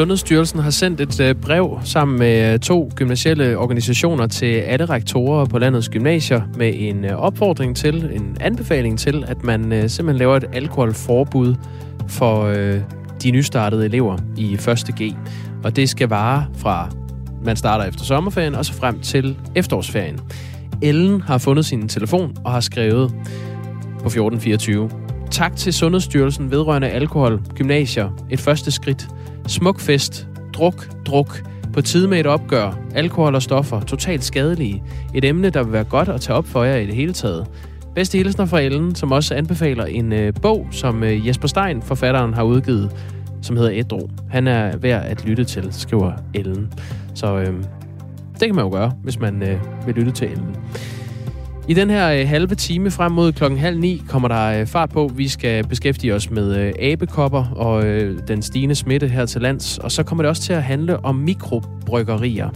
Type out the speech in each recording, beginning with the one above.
Sundhedsstyrelsen har sendt et øh, brev sammen med øh, to gymnasielle organisationer til alle rektorer på landets gymnasier med en øh, opfordring til, en anbefaling til, at man simpelthen laver et alkoholforbud for de nystartede elever i 1.G. Og det skal vare fra man starter efter sommerferien og så frem til efterårsferien. Ellen har fundet sin telefon og har skrevet på 1424. Tak til Sundhedsstyrelsen vedrørende alkohol, gymnasier, et første skridt – Smuk fest. Druk, druk. På tide med et opgør. Alkohol og stoffer. Totalt skadelige. Et emne, der vil være godt at tage op for jer i det hele taget. Bedste hilsner fra Ellen, som også anbefaler en øh, bog, som øh, Jesper Stein, forfatteren, har udgivet, som hedder Edro. Han er værd at lytte til, skriver Ellen. Så øh, det kan man jo gøre, hvis man øh, vil lytte til Ellen. I den her øh, halve time frem mod klokken halv ni kommer der øh, fart på. Vi skal beskæftige os med øh, abekopper og øh, den stigende smitte her til lands. Og så kommer det også til at handle om mikrobryggerier.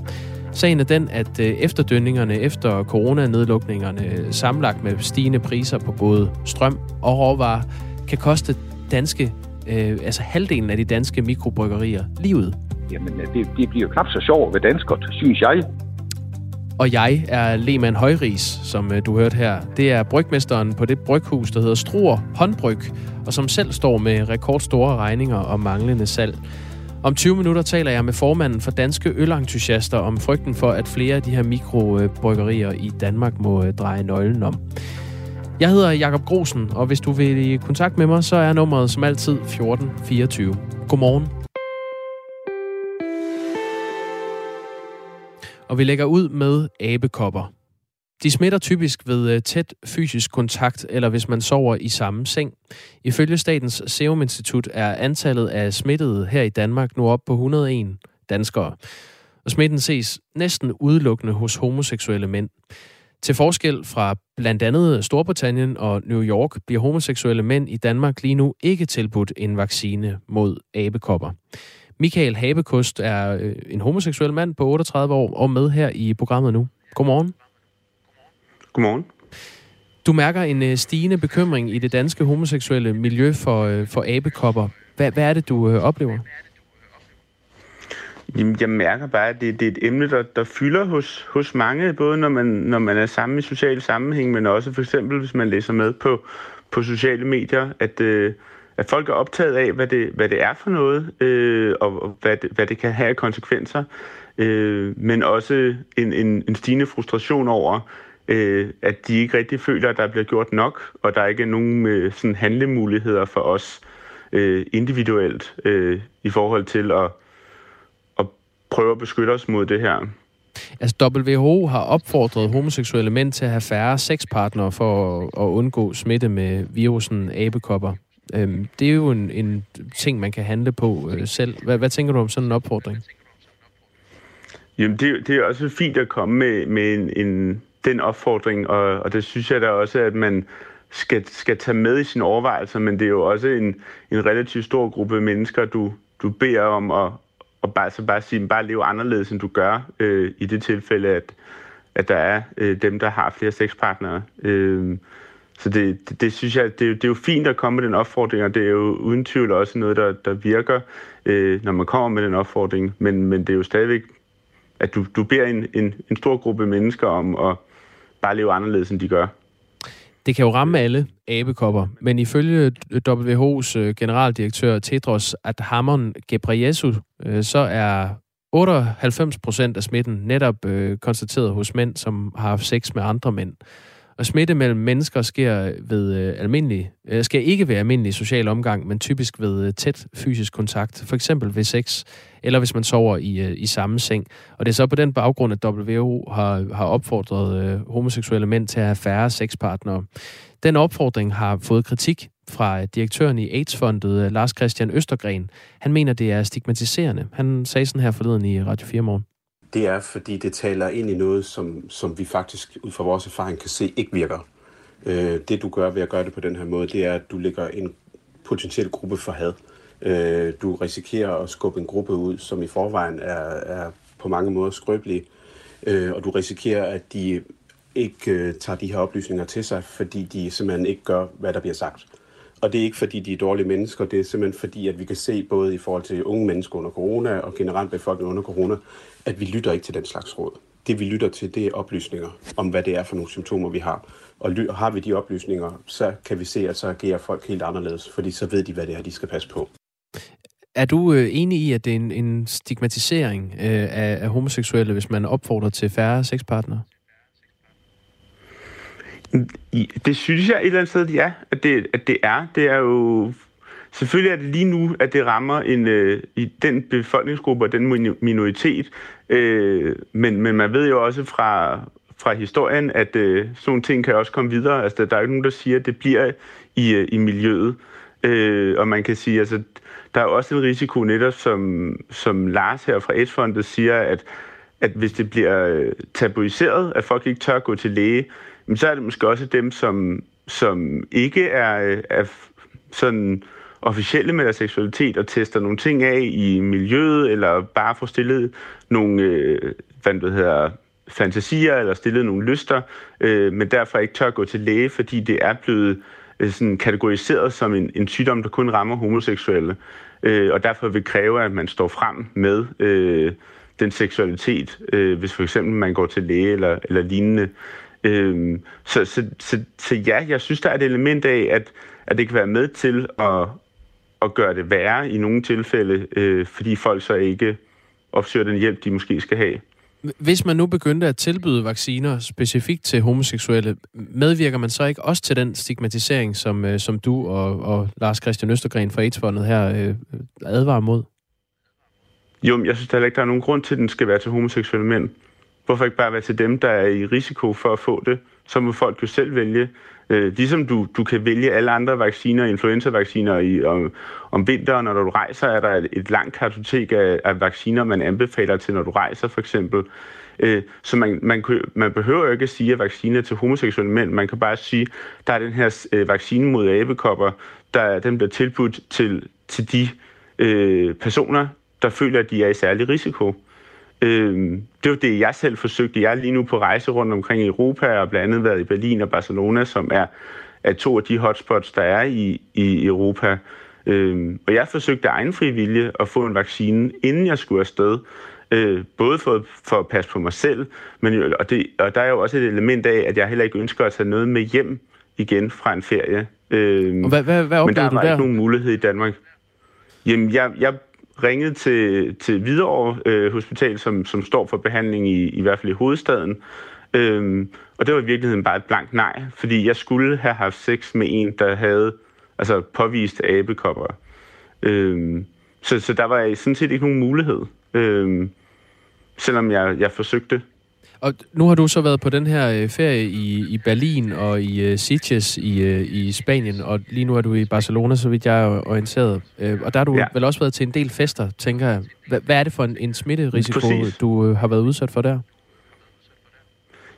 Sagen er den, at øh, efterdønningerne efter coronanedlukningerne øh, sammenlagt med stigende priser på både strøm og råvarer kan koste danske, øh, altså halvdelen af de danske mikrobryggerier livet. Jamen, øh, det, det bliver knap så sjovt ved danskere, synes jeg. Og jeg er Lehmann Højris, som øh, du hørte her. Det er brygmesteren på det bryghus, der hedder Struer Håndbryg, og som selv står med rekordstore regninger og manglende salg. Om 20 minutter taler jeg med formanden for Danske Ølentusiaster om frygten for, at flere af de her mikrobryggerier i Danmark må øh, dreje nøglen om. Jeg hedder Jakob Grosen, og hvis du vil i kontakt med mig, så er nummeret som altid 1424. Godmorgen. Og vi lægger ud med abekopper. De smitter typisk ved øh, tæt fysisk kontakt, eller hvis man sover i samme seng. Ifølge Statens Serum Institut er antallet af smittede her i Danmark nu op på 101 danskere. Og smitten ses næsten udelukkende hos homoseksuelle mænd. Til forskel fra blandt andet Storbritannien og New York bliver homoseksuelle mænd i Danmark lige nu ikke tilbudt en vaccine mod abekopper. Michael Habekost er øh, en homoseksuel mand på 38 år og med her i programmet nu. Godmorgen. Godmorgen. Du mærker en øh, stigende bekymring i det danske homoseksuelle miljø for, øh, for abekopper. Hvad, hvad er det, du oplever? Jamen, jeg mærker bare, at det, det er et emne, der, der fylder hos, hos mange, både når man, når man er sammen i sociale sammenhæng, men også for eksempel, hvis man læser med på, på sociale medier, at, øh, at folk er optaget af, hvad det, hvad det er for noget, øh, og, og hvad, det, hvad det kan have af konsekvenser, øh, men også en, en, en stigende frustration over, øh, at de ikke rigtig føler, at der bliver gjort nok, og der ikke er nogen øh, sådan handlemuligheder for os øh, individuelt øh, i forhold til at, at prøve at beskytte os mod det her. Altså WHO har opfordret homoseksuelle mænd til at have færre sexpartnere for at, at undgå smitte med virusen abekopper. Øhm, det er jo en, en ting, man kan handle på øh, selv. Hvad, hvad tænker du om sådan en opfordring? Jamen, det, det er også fint at komme med, med en, en, den opfordring, og, og det synes jeg da også, at man skal, skal tage med i sine overvejelser, men det er jo også en, en relativt stor gruppe mennesker, du, du beder om at, at bare, så bare sige, bare leve anderledes, end du gør øh, i det tilfælde, at, at der er øh, dem, der har flere sexpartnere. Øh, så det, det, det synes jeg, det, det er jo fint at komme med den opfordring, og det er jo uden tvivl også noget, der, der virker, øh, når man kommer med den opfordring. Men, men det er jo stadigvæk, at du, du beder en, en, en stor gruppe mennesker om at bare leve anderledes, end de gør. Det kan jo ramme alle abekopper, men ifølge WHO's øh, generaldirektør Tedros Adhanom Ghebreyesus, øh, så er 98 procent af smitten netop øh, konstateret hos mænd, som har haft sex med andre mænd. Og smitte mellem mennesker sker, ved, øh, almindelig, øh, skal ikke ved almindelig social omgang, men typisk ved øh, tæt fysisk kontakt. For eksempel ved sex, eller hvis man sover i, øh, i samme seng. Og det er så på den baggrund, at WHO har, har opfordret øh, homoseksuelle mænd til at have færre sexpartnere. Den opfordring har fået kritik fra øh, direktøren i AIDS-fondet, øh, Lars Christian Østergren. Han mener, det er stigmatiserende. Han sagde sådan her forleden i Radio 4 morgen det er, fordi det taler ind i noget, som, som vi faktisk ud fra vores erfaring kan se ikke virker. Øh, det du gør ved at gøre det på den her måde, det er, at du lægger en potentiel gruppe for had. Øh, du risikerer at skubbe en gruppe ud, som i forvejen er, er på mange måder skrøbelige, øh, og du risikerer, at de ikke øh, tager de her oplysninger til sig, fordi de simpelthen ikke gør, hvad der bliver sagt og det er ikke fordi, de er dårlige mennesker, det er simpelthen fordi, at vi kan se både i forhold til unge mennesker under corona og generelt befolkningen under corona, at vi lytter ikke til den slags råd. Det vi lytter til, det er oplysninger om, hvad det er for nogle symptomer, vi har. Og har vi de oplysninger, så kan vi se, at så agerer folk helt anderledes, fordi så ved de, hvad det er, de skal passe på. Er du øh, enig i, at det er en, en stigmatisering øh, af, af homoseksuelle, hvis man opfordrer til færre sexpartnere? Det synes jeg et eller andet sted, ja, at det, at det er. Det er jo... Selvfølgelig er det lige nu, at det rammer en, øh, i den befolkningsgruppe og den minoritet. Øh, men, men man ved jo også fra, fra historien, at øh, sådan nogle ting kan også komme videre. Altså, der er jo nogen, der siger, at det bliver i, øh, i miljøet. Øh, og man kan sige, altså, der er også en risiko netop, som, som Lars her fra AIDS-fondet siger, at, at hvis det bliver øh, tabuiseret, at folk ikke tør gå til læge, så er det måske også dem, som, som ikke er, øh, er sådan officielle med deres seksualitet og tester nogle ting af i miljøet, eller bare får stillet nogle øh, hvad det hedder, fantasier eller stillet nogle lyster, øh, men derfor ikke tør gå til læge, fordi det er blevet øh, sådan kategoriseret som en, en sygdom, der kun rammer homoseksuelle, øh, og derfor vil kræve, at man står frem med øh, den seksualitet, øh, hvis for eksempel man går til læge eller, eller lignende. Øh, så, så, så, så ja, jeg synes, der er et element af, at, at det kan være med til at, at gøre det værre i nogle tilfælde, øh, fordi folk så ikke opsøger den hjælp, de måske skal have. Hvis man nu begyndte at tilbyde vacciner specifikt til homoseksuelle, medvirker man så ikke også til den stigmatisering, som, øh, som du og, og Lars Christian Østergren fra AIDS-fondet her øh, advarer mod? Jo, jeg synes heller ikke, der er nogen grund til, at den skal være til homoseksuelle mænd. Hvorfor ikke bare være til dem, der er i risiko for at få det? Så må folk jo selv vælge. Øh, ligesom du, du kan vælge alle andre vacciner, influenza-vacciner i, om, om vinteren, når du rejser, er der et, et langt kartotek af, af vacciner, man anbefaler til, når du rejser for eksempel. Øh, så man, man, man behøver jo ikke at sige, at vacciner til homoseksuelle mænd. Man kan bare sige, der er den her øh, vaccine mod abekopper, der den bliver tilbudt til, til de øh, personer, der føler, at de er i særlig risiko. Øh, det var det, jeg selv forsøgte. Jeg er lige nu på rejse rundt omkring i Europa, og blandt andet været i Berlin og Barcelona, som er, er to af de hotspots, der er i, i Europa. Øh, og jeg forsøgte af egen fri vilje at få en vaccine, inden jeg skulle afsted. Øh, både for, for at passe på mig selv, men og, det, og der er jo også et element af, at jeg heller ikke ønsker at tage noget med hjem igen fra en ferie. Øh, og hvad, hvad, hvad men der var der? ikke nogen mulighed i Danmark. Jamen, jeg, jeg ringet til, til Hvidovre øh, Hospital, som, som står for behandling i, i hvert fald i hovedstaden. Øhm, og det var i virkeligheden bare et blankt nej, fordi jeg skulle have haft sex med en, der havde altså, påvist abekopper. Øhm, så, så der var sådan set ikke nogen mulighed, øhm, selvom jeg, jeg forsøgte. Og nu har du så været på den her øh, ferie i, i Berlin og i uh, Sitges i, uh, i Spanien, og lige nu er du i Barcelona, så vidt jeg er orienteret. Uh, og der har du ja. vel også været til en del fester, tænker jeg. H- hvad er det for en, en smitterisiko, Præcis. du uh, har været udsat for der?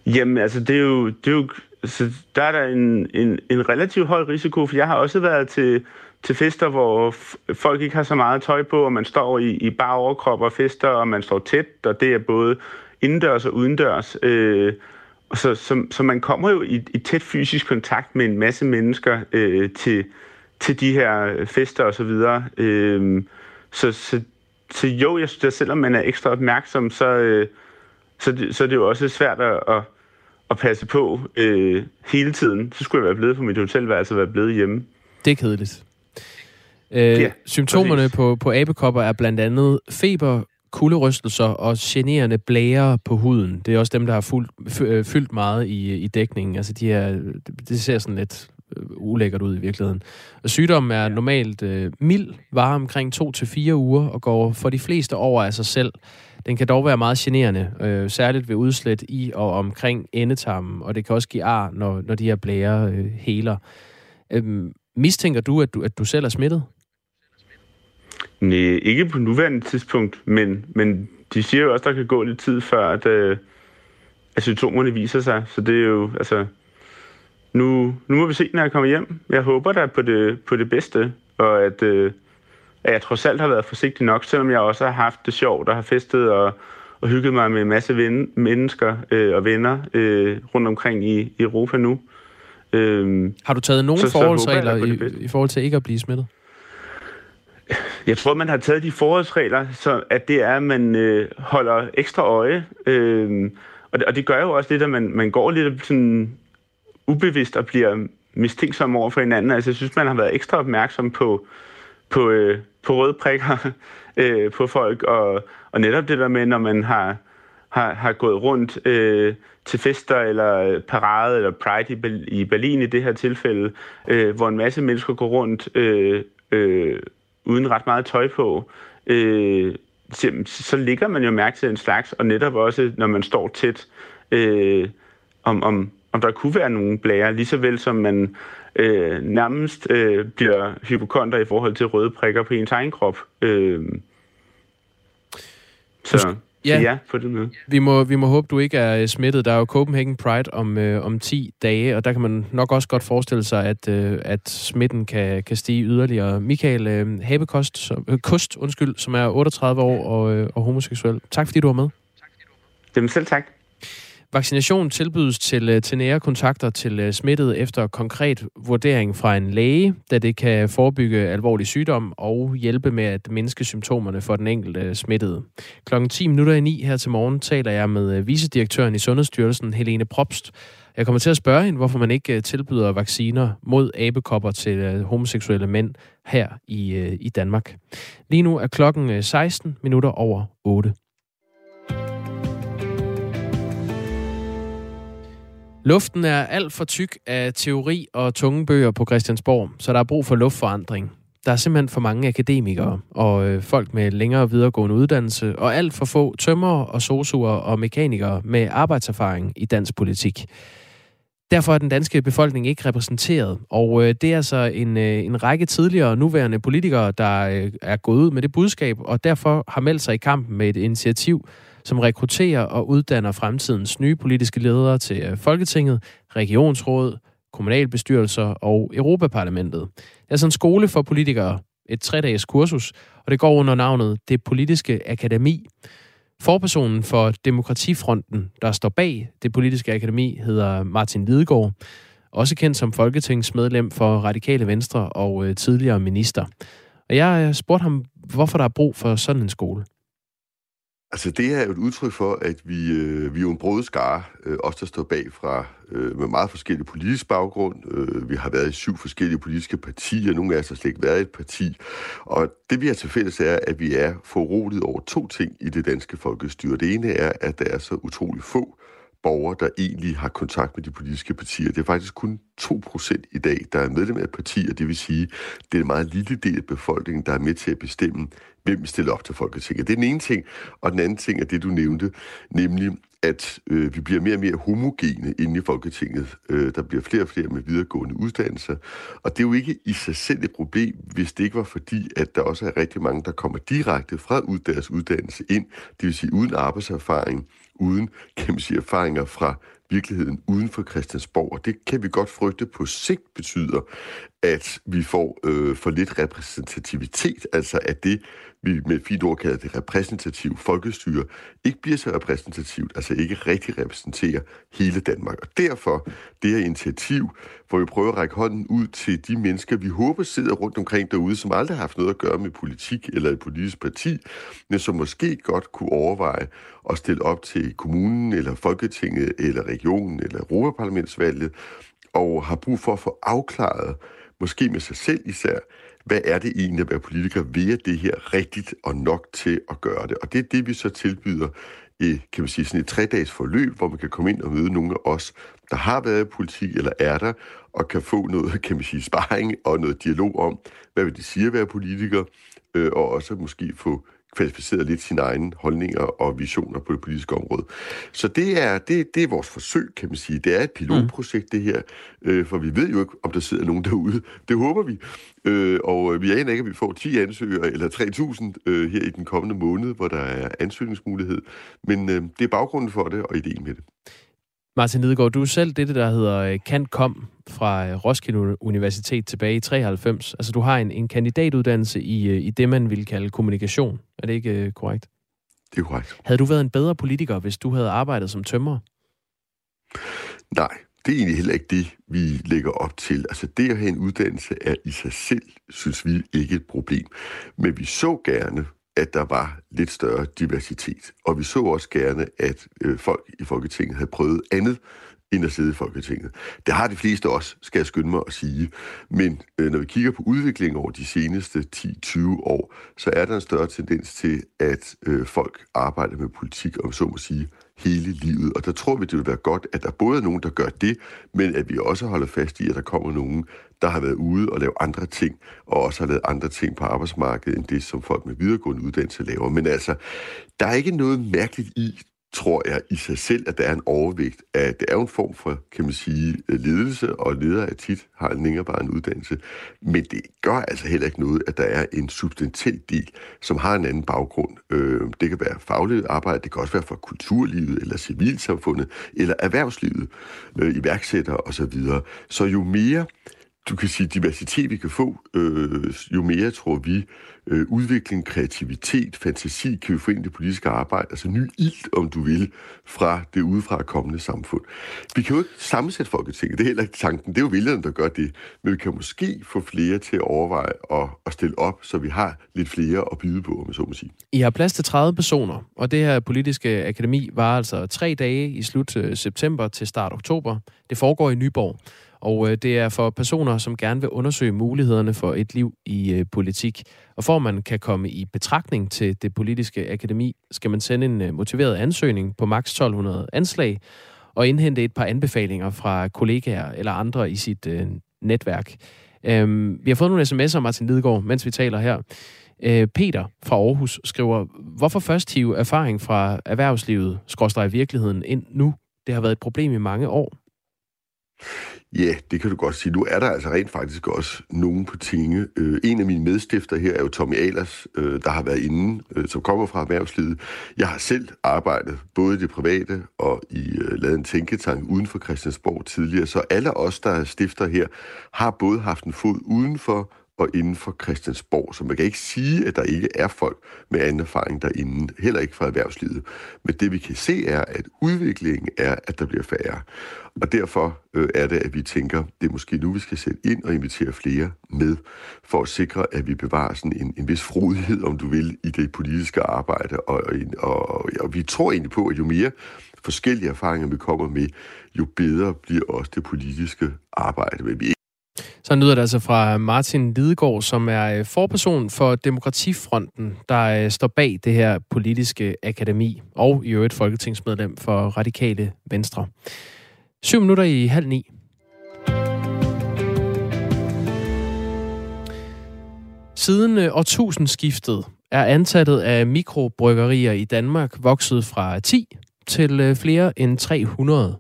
Jamen, altså, det er jo... Det er jo så der er der en, en, en relativt høj risiko, for jeg har også været til, til fester, hvor folk ikke har så meget tøj på, og man står i, i bare overkrop og fester, og man står tæt, og det er både indendørs og udendørs. Øh, og så, så, så man kommer jo i, i tæt fysisk kontakt med en masse mennesker øh, til, til de her fester og så videre. Øh, så, så, så jo, jeg synes, at selvom man er ekstra opmærksom, så, øh, så, det, så er det jo også svært at, at, at passe på øh, hele tiden. Så skulle jeg være blevet på mit hotelværelse og være blevet hjemme. Det er kedeligt. Øh, ja, symptomerne præcis. på, på abekopper er blandt andet feber, kulderystelser og generende blære på huden. Det er også dem, der har fuldt, øh, fyldt meget i, i dækningen. Altså, de er, det ser sådan lidt øh, ulækkert ud i virkeligheden. Og sygdommen er normalt øh, mild, varer omkring 2-4 uger og går for de fleste over af sig selv. Den kan dog være meget generende, øh, særligt ved udslæt i og omkring endetarmen, og det kan også give ar, når, når de her blære øh, heler. Øh, mistænker du at, du, at du selv er smittet? Nej, ikke på nuværende tidspunkt, men, men de siger jo også, at der kan gå lidt tid før, at, øh, at symptomerne viser sig. Så det er jo, altså, nu, nu må vi se, når jeg kommer hjem. Jeg håber da på det, på det bedste, og at, øh, at jeg trods alt har været forsigtig nok, selvom jeg også har haft det sjovt og har festet og, og hygget mig med en masse ven, mennesker øh, og venner øh, rundt omkring i, i Europa nu. Øhm, Har du taget nogle så- så håber jeg forholdsregler i, i forhold til ikke at blive smittet? Jeg tror, man har taget de forholdsregler, så at det er, at man øh, holder ekstra øje. Øh, og, det, og det gør jo også lidt, at man, man går lidt sådan ubevidst og bliver mistænksom over for hinanden. Altså, jeg synes, man har været ekstra opmærksom på, på, øh, på røde prikker øh, på folk, og, og netop det der med, når man har, har, har gået rundt øh, til fester eller parade eller pride i, i Berlin i det her tilfælde, øh, hvor en masse mennesker går rundt øh, øh, uden ret meget tøj på, øh, så, ligger man jo mærke til en slags, og netop også, når man står tæt, øh, om, om, om der kunne være nogle blære, lige så vel som man øh, nærmest øh, bliver hypokonter i forhold til røde prikker på ens egen krop. Øh, så Ja. ja. på det med. Vi må, vi må håbe, du ikke er øh, smittet. Der er jo Copenhagen Pride om, øh, om 10 dage, og der kan man nok også godt forestille sig, at, øh, at smitten kan, kan stige yderligere. Michael øh, Habekost, som, øh, Kost, undskyld, som er 38 år og, øh, og homoseksuel. Tak fordi du var med. Jamen selv tak. Vaccination tilbydes til, øh, til nære kontakter til øh, smittede efter konkret vurdering fra en læge, da det kan forebygge alvorlig sygdom og hjælpe med at mindske symptomerne for den enkelte øh, smittede. Klokken 10 minutter i 9 her til morgen taler jeg med visedirektøren vicedirektøren i Sundhedsstyrelsen, Helene Probst. Jeg kommer til at spørge hende, hvorfor man ikke tilbyder vacciner mod abekopper til homoseksuelle mænd her i, i Danmark. Lige nu er klokken 16 minutter over 8. Luften er alt for tyk af teori og tunge bøger på Christiansborg, så der er brug for luftforandring. Der er simpelthen for mange akademikere og øh, folk med længere videregående uddannelse, og alt for få tømmer og sosuer og mekanikere med arbejdserfaring i dansk politik. Derfor er den danske befolkning ikke repræsenteret, og øh, det er altså en, øh, en række tidligere og nuværende politikere, der øh, er gået ud med det budskab, og derfor har meldt sig i kampen med et initiativ, som rekrutterer og uddanner fremtidens nye politiske ledere til øh, Folketinget, regionsråd, kommunalbestyrelser og Europaparlamentet. Det er altså en skole for politikere, et tre-dages kursus, og det går under navnet Det Politiske Akademi. Forpersonen for Demokratifronten, der står bag Det Politiske Akademi, hedder Martin Lidegaard, også kendt som folketingsmedlem for Radikale Venstre og øh, tidligere minister. Og jeg øh, spurgte ham, hvorfor der er brug for sådan en skole. Altså det er jo et udtryk for, at vi, øh, vi er jo en brøde skare, øh, os der står bag fra øh, med meget forskellige politisk baggrund. Øh, vi har været i syv forskellige politiske partier, nogle af os har slet ikke været i et parti. Og det vi har til fælles er, at vi er forrodet over to ting i det danske folkestyre. Det ene er, at der er så utrolig få borgere, der egentlig har kontakt med de politiske partier. Det er faktisk kun 2% i dag, der er medlem af partier, det vil sige, det er en meget lille del af befolkningen, der er med til at bestemme, hvem vi stiller op til Folketinget. Det er den ene ting, og den anden ting er det, du nævnte, nemlig at øh, vi bliver mere og mere homogene inde i Folketinget. Øh, der bliver flere og flere med videregående uddannelser, og det er jo ikke i sig selv et problem, hvis det ikke var fordi, at der også er rigtig mange, der kommer direkte fra ud deres uddannelse ind, det vil sige uden arbejdserfaring, uden, kan man sige, erfaringer fra virkeligheden uden for Christiansborg. Og det kan vi godt frygte på sigt betyder, at vi får øh, for lidt repræsentativitet, altså at det, vi med et fint ord kalder det repræsentative folkestyre, ikke bliver så repræsentativt, altså ikke rigtig repræsenterer hele Danmark. Og derfor det her initiativ, hvor vi prøver at række hånden ud til de mennesker, vi håber sidder rundt omkring derude, som aldrig har haft noget at gøre med politik eller et politisk parti, men som måske godt kunne overveje at stille op til kommunen, eller Folketinget, eller regionen, eller Europaparlamentsvalget, og har brug for at få afklaret, måske med sig selv især, hvad er det egentlig at være politiker? Vil det her rigtigt og nok til at gøre det? Og det er det, vi så tilbyder i, kan man sige, sådan et tre-dages forløb, hvor man kan komme ind og møde nogle af os, der har været i politik eller er der, og kan få noget, kan man sige, sparring og noget dialog om, hvad vil det sige at være politiker, øh, og også måske få kvalificeret lidt sine egne holdninger og visioner på det politiske område. Så det er, det, det er vores forsøg, kan man sige. Det er et pilotprojekt, det her, øh, for vi ved jo ikke, om der sidder nogen derude. Det håber vi. Øh, og vi aner ikke, at vi får 10 ansøgere eller 3.000 øh, her i den kommende måned, hvor der er ansøgningsmulighed. Men øh, det er baggrunden for det og ideen med det. Martin Lidegaard, du er selv det, der hedder Kant Kom fra Roskilde Universitet tilbage i 93. Altså, du har en, en kandidatuddannelse i, i det, man ville kalde kommunikation. Er det ikke korrekt? Det er korrekt. Havde du været en bedre politiker, hvis du havde arbejdet som tømrer? Nej, det er egentlig heller ikke det, vi lægger op til. Altså det at have en uddannelse er i sig selv, synes vi, ikke et problem. Men vi så gerne, at der var lidt større diversitet. Og vi så også gerne, at øh, folk i Folketinget havde prøvet andet end at sidde i Folketinget. Det har de fleste også, skal jeg skynde mig at sige. Men øh, når vi kigger på udviklingen over de seneste 10-20 år, så er der en større tendens til, at øh, folk arbejder med politik, og så må sige, hele livet. Og der tror vi, det vil være godt, at der både er nogen, der gør det, men at vi også holder fast i, at der kommer nogen, der har været ude og lave andre ting, og også har lavet andre ting på arbejdsmarkedet, end det, som folk med videregående uddannelse laver. Men altså, der er ikke noget mærkeligt i, tror jeg i sig selv, at der er en overvægt af, det er jo en form for, kan man sige, ledelse, og ledere af tit har en længerevarende uddannelse, men det gør altså heller ikke noget, at der er en substantiel del, som har en anden baggrund. Øh, det kan være fagligt arbejde, det kan også være fra kulturlivet, eller civilsamfundet, eller erhvervslivet, øh, iværksættere osv. Så jo mere du kan sige, diversitet vi kan få, øh, jo mere tror vi, øh, udvikling, kreativitet, fantasi kan vi få ind i det politiske arbejde, altså ny ild, om du vil, fra det udefra kommende samfund. Vi kan jo ikke sammensætte Folketinget, det er heller ikke tanken, det er jo vælgerne, der gør det, men vi kan måske få flere til at overveje og, at stille op, så vi har lidt flere at byde på, om jeg så må sige. I har plads til 30 personer, og det her politiske akademi var altså tre dage i slut øh, september til start oktober. Det foregår i Nyborg. Og øh, det er for personer, som gerne vil undersøge mulighederne for et liv i øh, politik. Og for at man kan komme i betragtning til det politiske akademi, skal man sende en øh, motiveret ansøgning på maks 1200 anslag og indhente et par anbefalinger fra kollegaer eller andre i sit øh, netværk. Øh, vi har fået nogle sms'er, Martin Lidegaard, mens vi taler her. Øh, Peter fra Aarhus skriver, hvorfor først hive erfaring fra erhvervslivet, skråstrej virkeligheden, ind nu? Det har været et problem i mange år. Ja, det kan du godt sige. Nu er der altså rent faktisk også nogen på tinge. Øh, en af mine medstifter her er jo Tommy Alers, øh, der har været inde, øh, som kommer fra erhvervslivet. Jeg har selv arbejdet både i det private og i øh, lavet en tænketank uden for Christiansborg tidligere, så alle os, der er stifter her, har både haft en fod udenfor og inden for Christiansborg. Så man kan ikke sige, at der ikke er folk med anden erfaring derinde, heller ikke fra erhvervslivet. Men det vi kan se er, at udviklingen er, at der bliver færre. Og derfor øh, er det, at vi tænker, det er måske nu, vi skal sætte ind og invitere flere med, for at sikre, at vi bevarer sådan en, en vis frodighed, om du vil, i det politiske arbejde. Og, og, og, og vi tror egentlig på, at jo mere forskellige erfaringer vi kommer med, jo bedre bliver også det politiske arbejde. Men vi så lyder det altså fra Martin Lidegaard, som er øh, forperson for Demokratifronten, der øh, står bag det her politiske akademi, og i øvrigt folketingsmedlem for Radikale Venstre. Syv minutter i halv ni. Siden øh, årtusindskiftet er antallet af mikrobryggerier i Danmark vokset fra 10 til flere end 300.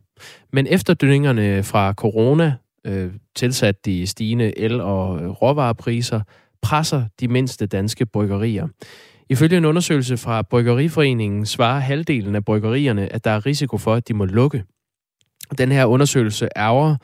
Men efterdønningerne fra corona øh, tilsat de stigende el- og øh, råvarepriser, presser de mindste danske bryggerier. Ifølge en undersøgelse fra Bryggeriforeningen svarer halvdelen af bryggerierne, at der er risiko for, at de må lukke. Den her undersøgelse ærger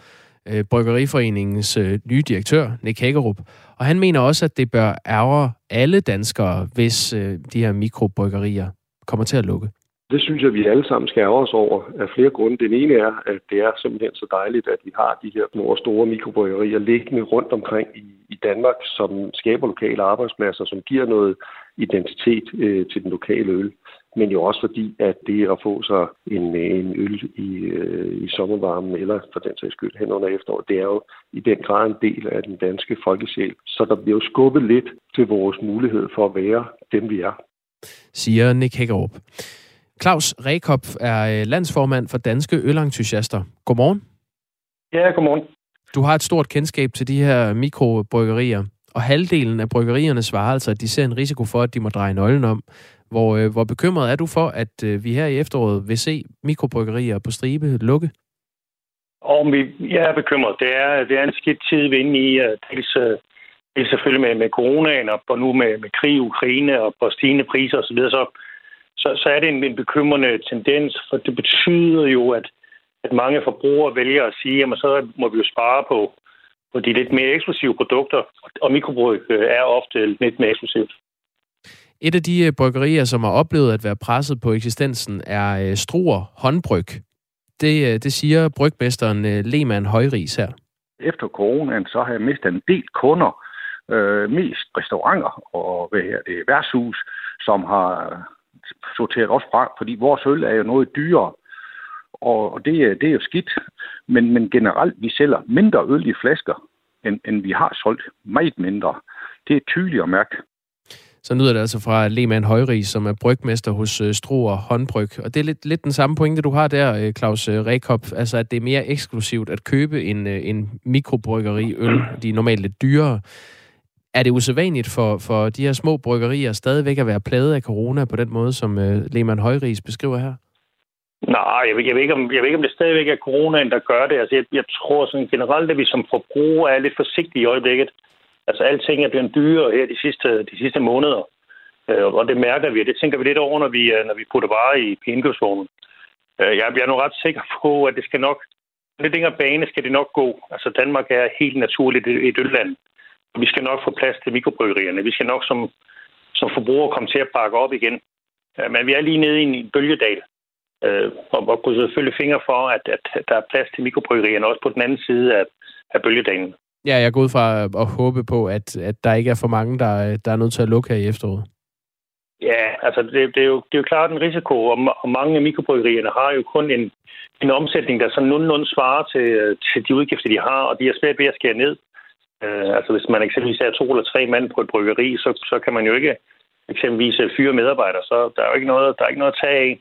øh, Bryggeriforeningens øh, nye direktør, Nick Hækkerup, og han mener også, at det bør ærge alle danskere, hvis øh, de her mikrobryggerier kommer til at lukke. Det synes jeg, vi alle sammen skal ærge os over af flere grunde. Den ene er, at det er simpelthen så dejligt, at vi har de her små og store mikrobryggerier liggende rundt omkring i, i Danmark, som skaber lokale arbejdspladser, som giver noget identitet øh, til den lokale øl. Men jo også fordi, at det at få sig en, øh, en øl i, øh, i sommervarmen, eller for den sags skyld hen under efteråret, det er jo i den grad en del af den danske folkesjæl. Så der bliver jo skubbet lidt til vores mulighed for at være dem, vi er. Siger Nick Hækkerup. Claus Rekop er øh, landsformand for Danske Ølentusiaster. Godmorgen. Ja, godmorgen. Du har et stort kendskab til de her mikrobryggerier, og halvdelen af bryggerierne svarer altså, at de ser en risiko for, at de må dreje nøglen om. Hvor, øh, hvor bekymret er du for, at øh, vi her i efteråret vil se mikrobryggerier på stribe lukke? Og vi, jeg er bekymret. Det er, det er en skidt tid, vi er inde i. Dels, dels selvfølgelig med, med coronaen, og nu med, med krig i Ukraine og på stigende priser osv., så, så så, så er det en, en bekymrende tendens, for det betyder jo, at, at mange forbrugere vælger at sige, at så må vi jo spare på, på de lidt mere eksklusive produkter, og mikrobryg øh, er ofte lidt mere eksklusivt. Et af de øh, bryggerier, som har oplevet at være presset på eksistensen, er øh, Struer håndbryg. Det, det siger brygmesteren Lehmann Højris her. Efter coronaen, så har jeg mistet en del kunder, øh, mest restauranter og hvad her, det værtshus, som har sorteret os fra, fordi vores øl er jo noget dyrere, og det, øh, det er jo skidt. Men, men generelt, vi sælger mindre øl i flasker, end, end vi har solgt. Meget mindre. Det er tydeligt at mærke. Så lyder det altså fra Lehmann Højrig, som er brygmester hos øh, Struer Håndbryg. Og det er lidt, lidt den samme pointe, du har der, øh, Claus øh, Rekop. Altså, at det er mere eksklusivt at købe en, en mikrobryggeri øl. De er normalt lidt dyrere. Er det usædvanligt for, for de her små bryggerier stadigvæk at være plaget af corona på den måde, som øh, Lehmann Højris beskriver her? Nej, jeg ved, jeg, ved ikke, om, jeg ved ikke, om det stadigvæk er coronaen, der gør det. Altså, jeg, jeg tror sådan generelt, at vi som forbrugere er lidt forsigtige i øjeblikket. Altså, alting er blevet dyrere her de sidste, de sidste måneder. Øh, og det mærker vi, og det tænker vi lidt over, når vi, øh, når vi putter varer i, indkøbsvognen. Øh, jeg, jeg er nu ret sikker på, at det skal nok... Lidt længere bane skal det nok gå. Altså, Danmark er helt naturligt et ølland. Vi skal nok få plads til mikrobryggerierne. Vi skal nok som, som forbrugere komme til at bakke op igen. Men vi er lige nede i en bølgedal øh, og, og krydser selvfølgelig fingre for, at, at der er plads til mikrobryggerierne også på den anden side af, af bølgedagen. Ja, jeg går ud fra at håbe på, at, at der ikke er for mange, der, der er nødt til at lukke her i efteråret. Ja, altså det, det, er, jo, det er jo klart en risiko, og, og mange af mikrobryggerierne har jo kun en, en omsætning, der sådan nogenlunde svarer til, til de udgifter, de har, og de er svært ved at skære ned. Uh, altså hvis man eksempelvis er to eller tre mand på et bryggeri, så, så kan man jo ikke eksempelvis fyre medarbejdere, så der er jo ikke noget, der er ikke noget at tage af.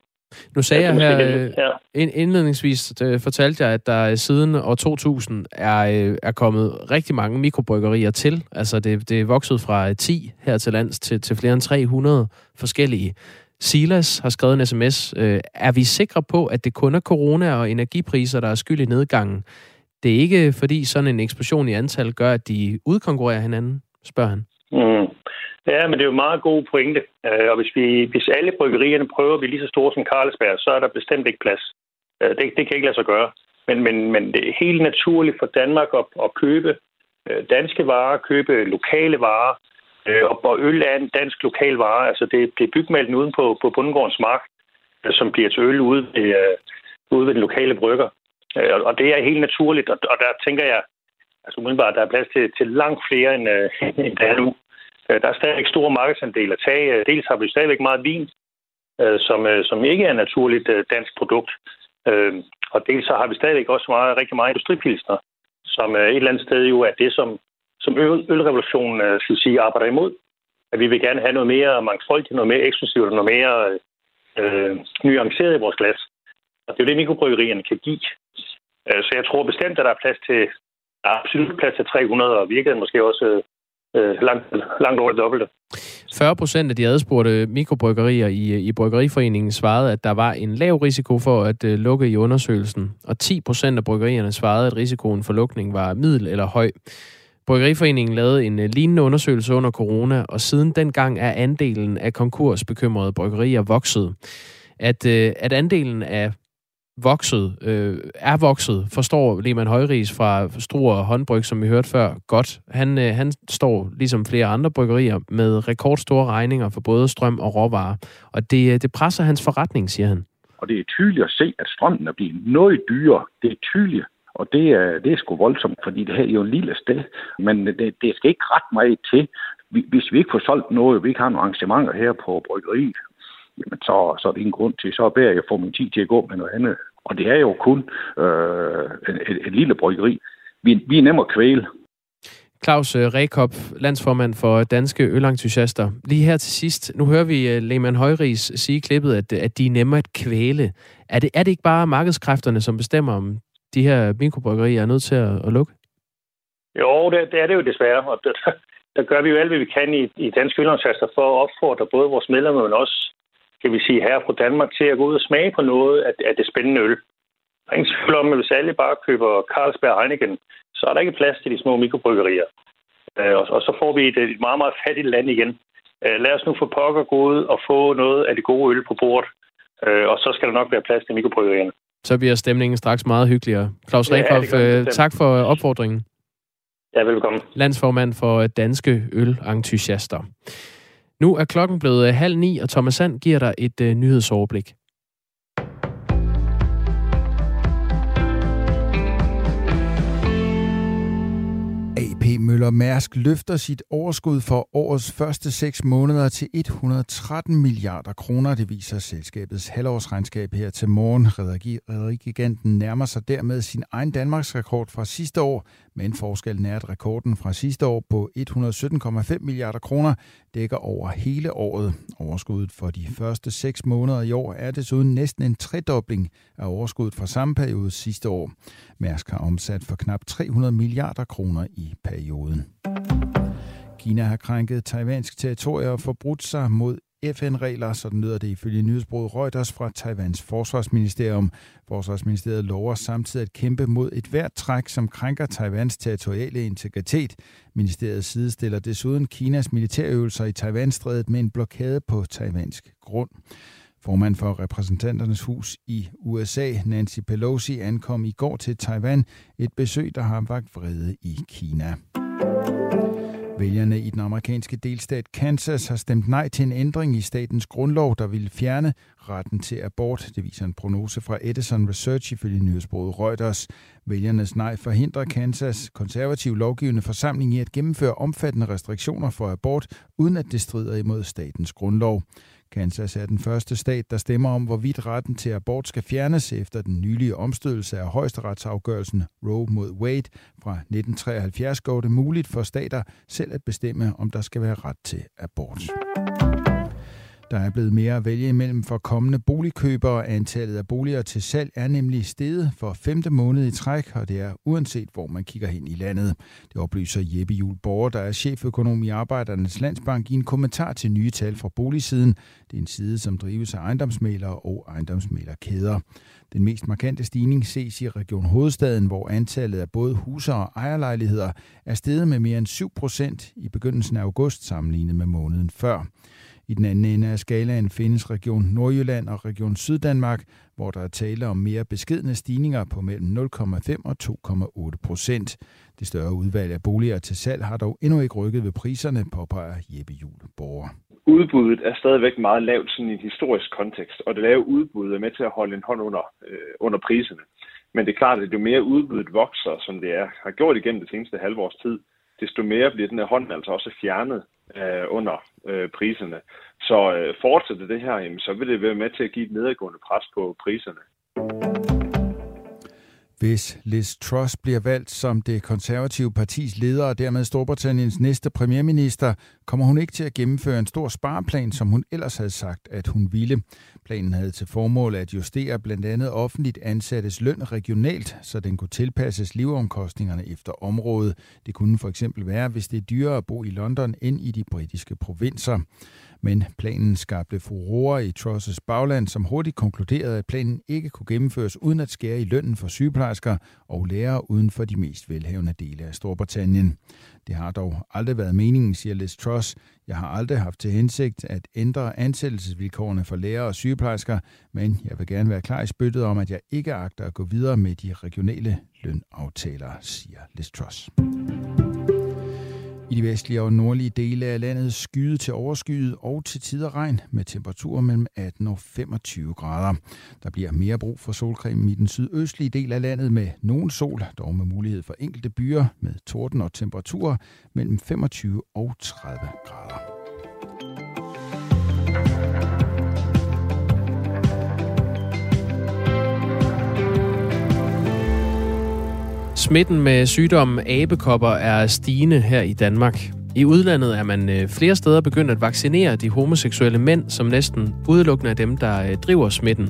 Nu sagde jeg her øh, indledningsvis, øh, fortalte jeg, at der siden år 2000 er, øh, er kommet rigtig mange mikrobryggerier til. Altså det, det er vokset fra 10 her til lands til, til flere end 300 forskellige. Silas har skrevet en sms. Er vi sikre på, at det kun er corona og energipriser, der er skyld i nedgangen? Det er ikke fordi sådan en eksplosion i antal gør, at de udkonkurrerer hinanden, spørger han. Mm. Ja, men det er jo en meget god pointe. Øh, og hvis, vi, hvis alle bryggerierne prøver at blive lige så store som Carlsberg, så er der bestemt ikke plads. Øh, det, det kan ikke lade sig gøre. Men, men, men det er helt naturligt for Danmark at, at købe øh, danske varer, købe lokale varer, og øl er en dansk lokal vare. Altså det, det er bygmalten uden på, på Bundegårdens mark, som bliver til øl ude ved, ude ved den lokale brygger. Øh, og det er helt naturligt, og, og der tænker jeg, altså umiddelbart, der er plads til, til langt flere, end, øh, end der er nu. Øh, der er stadig store markedsandele at tage. Øh, dels har vi stadigvæk meget vin, øh, som, som ikke er naturligt dansk produkt. Og dels så har vi stadigvæk også meget, rigtig meget industripilsner, som et eller andet sted jo er det, som, som ølrevolutionen skal sige, arbejder imod. At vi vil gerne have noget mere mangfoldigt, noget mere eksklusivt noget mere øh, nuanceret i vores glas. Og det er jo det, mikrobryggerierne kan give. Øh, så jeg tror bestemt, at der er plads til, der er absolut plads til 300, og virkeligheden måske også øh, langt, langt over det dobbelte. 40 procent af de adspurgte mikrobryggerier i, i Bryggeriforeningen svarede, at der var en lav risiko for at øh, lukke i undersøgelsen, og 10 procent af bryggerierne svarede, at risikoen for lukning var middel eller høj. Bryggeriforeningen lavede en uh, lignende undersøgelse under corona, og siden dengang er andelen af konkursbekymrede bryggerier vokset. At, øh, at andelen af vokset, øh, er vokset, forstår Lehmann Højris fra Struer Håndbryg, som vi hørte før, godt. Han, øh, han står, ligesom flere andre bryggerier, med rekordstore regninger for både strøm og råvarer. Og det, øh, det presser hans forretning, siger han. Og det er tydeligt at se, at strømmen er blevet noget dyrere. Det er tydeligt. Og det er, det er sgu voldsomt, fordi det her er jo en lille sted. Men det, det skal ikke ret meget til. Hvis vi ikke får solgt noget, vi ikke har nogle arrangementer her på bryggeriet, jamen så, så er det ingen grund til. Så er jeg at få min tid til at gå med noget andet. Og det er jo kun øh, et, et lille bryggeri. Vi, vi er nemmere at kvæle. Claus øh, Rekop, landsformand for Danske Ølentusiaster. Lige her til sidst, nu hører vi øh, Lehmann Højris sige klippet, at, at de er nemmere at kvæle. Er det, er det ikke bare markedskræfterne, som bestemmer, om de her mikrobryggerier er nødt til at, at lukke? Jo, det, det er det jo desværre. Og der, der gør vi jo alt, hvad vi kan i, i Danske Ølentusiaster for at opfordre både vores medlemmer, men også kan vi sige, her fra Danmark til at gå ud og smage på noget af, af det spændende øl. Der er ingen tvivl om, at hvis alle bare køber Carlsberg Heineken, så er der ikke plads til de små mikrobryggerier. Øh, og, og så får vi et, et meget, meget fattigt land igen. Øh, lad os nu få pokker gå ud og få noget af det gode øl på bordet, øh, og så skal der nok være plads til mikrobryggerierne. Så bliver stemningen straks meget hyggeligere. Claus Rekhoff, ja, tak for opfordringen. Ja, velkommen. Landsformand for Danske Ølentusiaster. Nu er klokken blevet øh, halv ni, og Thomas Sand giver dig et øh, nyhedsoverblik. AP Møller Mærsk løfter sit overskud for årets første 6 måneder til 113 milliarder kroner. Det viser selskabets halvårsregnskab her til morgen. Rederigiganten nærmer sig dermed sin egen Danmarks rekord fra sidste år men forskellen er, at rekorden fra sidste år på 117,5 milliarder kroner dækker over hele året. Overskuddet for de første seks måneder i år er desuden næsten en tredobling af overskuddet fra samme periode sidste år. Mærsk har omsat for knap 300 milliarder kroner i perioden. Kina har krænket taiwansk territorium og forbrudt sig mod FN-regler, sådan lyder det ifølge nyhedsbruget Reuters fra Taiwans forsvarsministerium. Forsvarsministeriet lover samtidig at kæmpe mod et hvert træk, som krænker Taiwans territoriale integritet. Ministeriet sidestiller desuden Kinas militærøvelser i Taiwanstrædet med en blokade på taiwansk grund. Formand for repræsentanternes hus i USA, Nancy Pelosi, ankom i går til Taiwan, et besøg, der har vagt vrede i Kina. Vælgerne i den amerikanske delstat Kansas har stemt nej til en ændring i statens grundlov, der ville fjerne retten til abort. Det viser en prognose fra Edison Research ifølge nyhedsbruget Reuters. Vælgernes nej forhindrer Kansas konservativ lovgivende forsamling i at gennemføre omfattende restriktioner for abort, uden at det strider imod statens grundlov. Kansas er den første stat, der stemmer om, hvorvidt retten til abort skal fjernes efter den nylige omstødelse af højesteretsafgørelsen Roe mod Wade fra 1973 går det muligt for stater selv at bestemme, om der skal være ret til abort. Der er blevet mere at vælge imellem for kommende boligkøbere. Antallet af boliger til salg er nemlig steget for femte måned i træk, og det er uanset hvor man kigger hen i landet. Det oplyser Jeppe Juhl Borger, der er cheføkonom i Arbejdernes Landsbank i en kommentar til nye tal fra boligsiden. Det er en side, som drives af ejendomsmalere og ejendomsmalerkæder. Den mest markante stigning ses i Region Hovedstaden, hvor antallet af både huse og ejerlejligheder er steget med mere end 7 procent i begyndelsen af august sammenlignet med måneden før. I den anden ende af skalaen findes Region Nordjylland og Region Syddanmark, hvor der er tale om mere beskedne stigninger på mellem 0,5 og 2,8 procent. Det større udvalg af boliger til salg har dog endnu ikke rykket ved priserne, påpeger Jeppe Juhl Borger. Udbuddet er stadigvæk meget lavt sådan i en historisk kontekst, og det lave udbud er med til at holde en hånd under, øh, under priserne. Men det er klart, at jo mere udbuddet vokser, som det er, har gjort igennem det seneste halvårs tid, desto mere bliver den her hånd altså også fjernet øh, under øh, priserne. Så øh, fortsætter det her, jamen, så vil det være med til at give et nedadgående pres på priserne. Hvis Liz Truss bliver valgt som det konservative partis leder og dermed Storbritanniens næste premierminister, kommer hun ikke til at gennemføre en stor spareplan, som hun ellers havde sagt, at hun ville. Planen havde til formål at justere blandt andet offentligt ansattes løn regionalt, så den kunne tilpasses leveomkostningerne efter området. Det kunne for eksempel være, hvis det er dyrere at bo i London end i de britiske provinser. Men planen skabte furore i Trosses bagland, som hurtigt konkluderede, at planen ikke kunne gennemføres uden at skære i lønnen for sygeplejersker og lærere uden for de mest velhavende dele af Storbritannien. Det har dog aldrig været meningen, siger Liz Truss. Jeg har aldrig haft til hensigt at ændre ansættelsesvilkårene for lærere og sygeplejersker, men jeg vil gerne være klar i spyttet om, at jeg ikke agter at gå videre med de regionale lønaftaler, siger Liz Truss. I de vestlige og nordlige dele af landet skyde til overskyet og til tider regn med temperaturer mellem 18 og 25 grader. Der bliver mere brug for solcreme i den sydøstlige del af landet med nogen sol, dog med mulighed for enkelte byer med torden og temperaturer mellem 25 og 30 grader. Smitten med sygdommen abekopper er stigende her i Danmark. I udlandet er man øh, flere steder begyndt at vaccinere de homoseksuelle mænd, som næsten udelukkende er dem, der øh, driver smitten.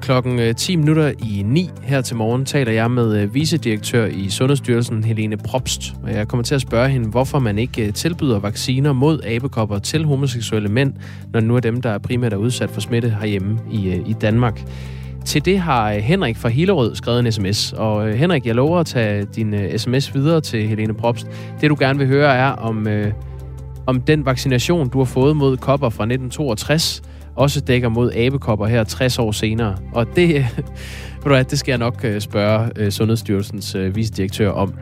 Klokken øh, 10 minutter i 9 her til morgen taler jeg med vicedirektør i Sundhedsstyrelsen, Helene Probst. Og jeg kommer til at spørge hende, hvorfor man ikke tilbyder vacciner mod abekopper til homoseksuelle mænd, når nu er dem, der primært er udsat for smitte herhjemme i, i Danmark. Til det har øh, Henrik fra Hillerød skrevet en sms. Og øh, Henrik, jeg lover at tage din øh, sms videre til Helene Probst. Det, du gerne vil høre, er om, øh, om den vaccination, du har fået mod kopper fra 1962, også dækker mod abekopper her 60 år senere. Og det, ved du det skal jeg nok spørge Sundhedsstyrelsens uh, vicedirektør om.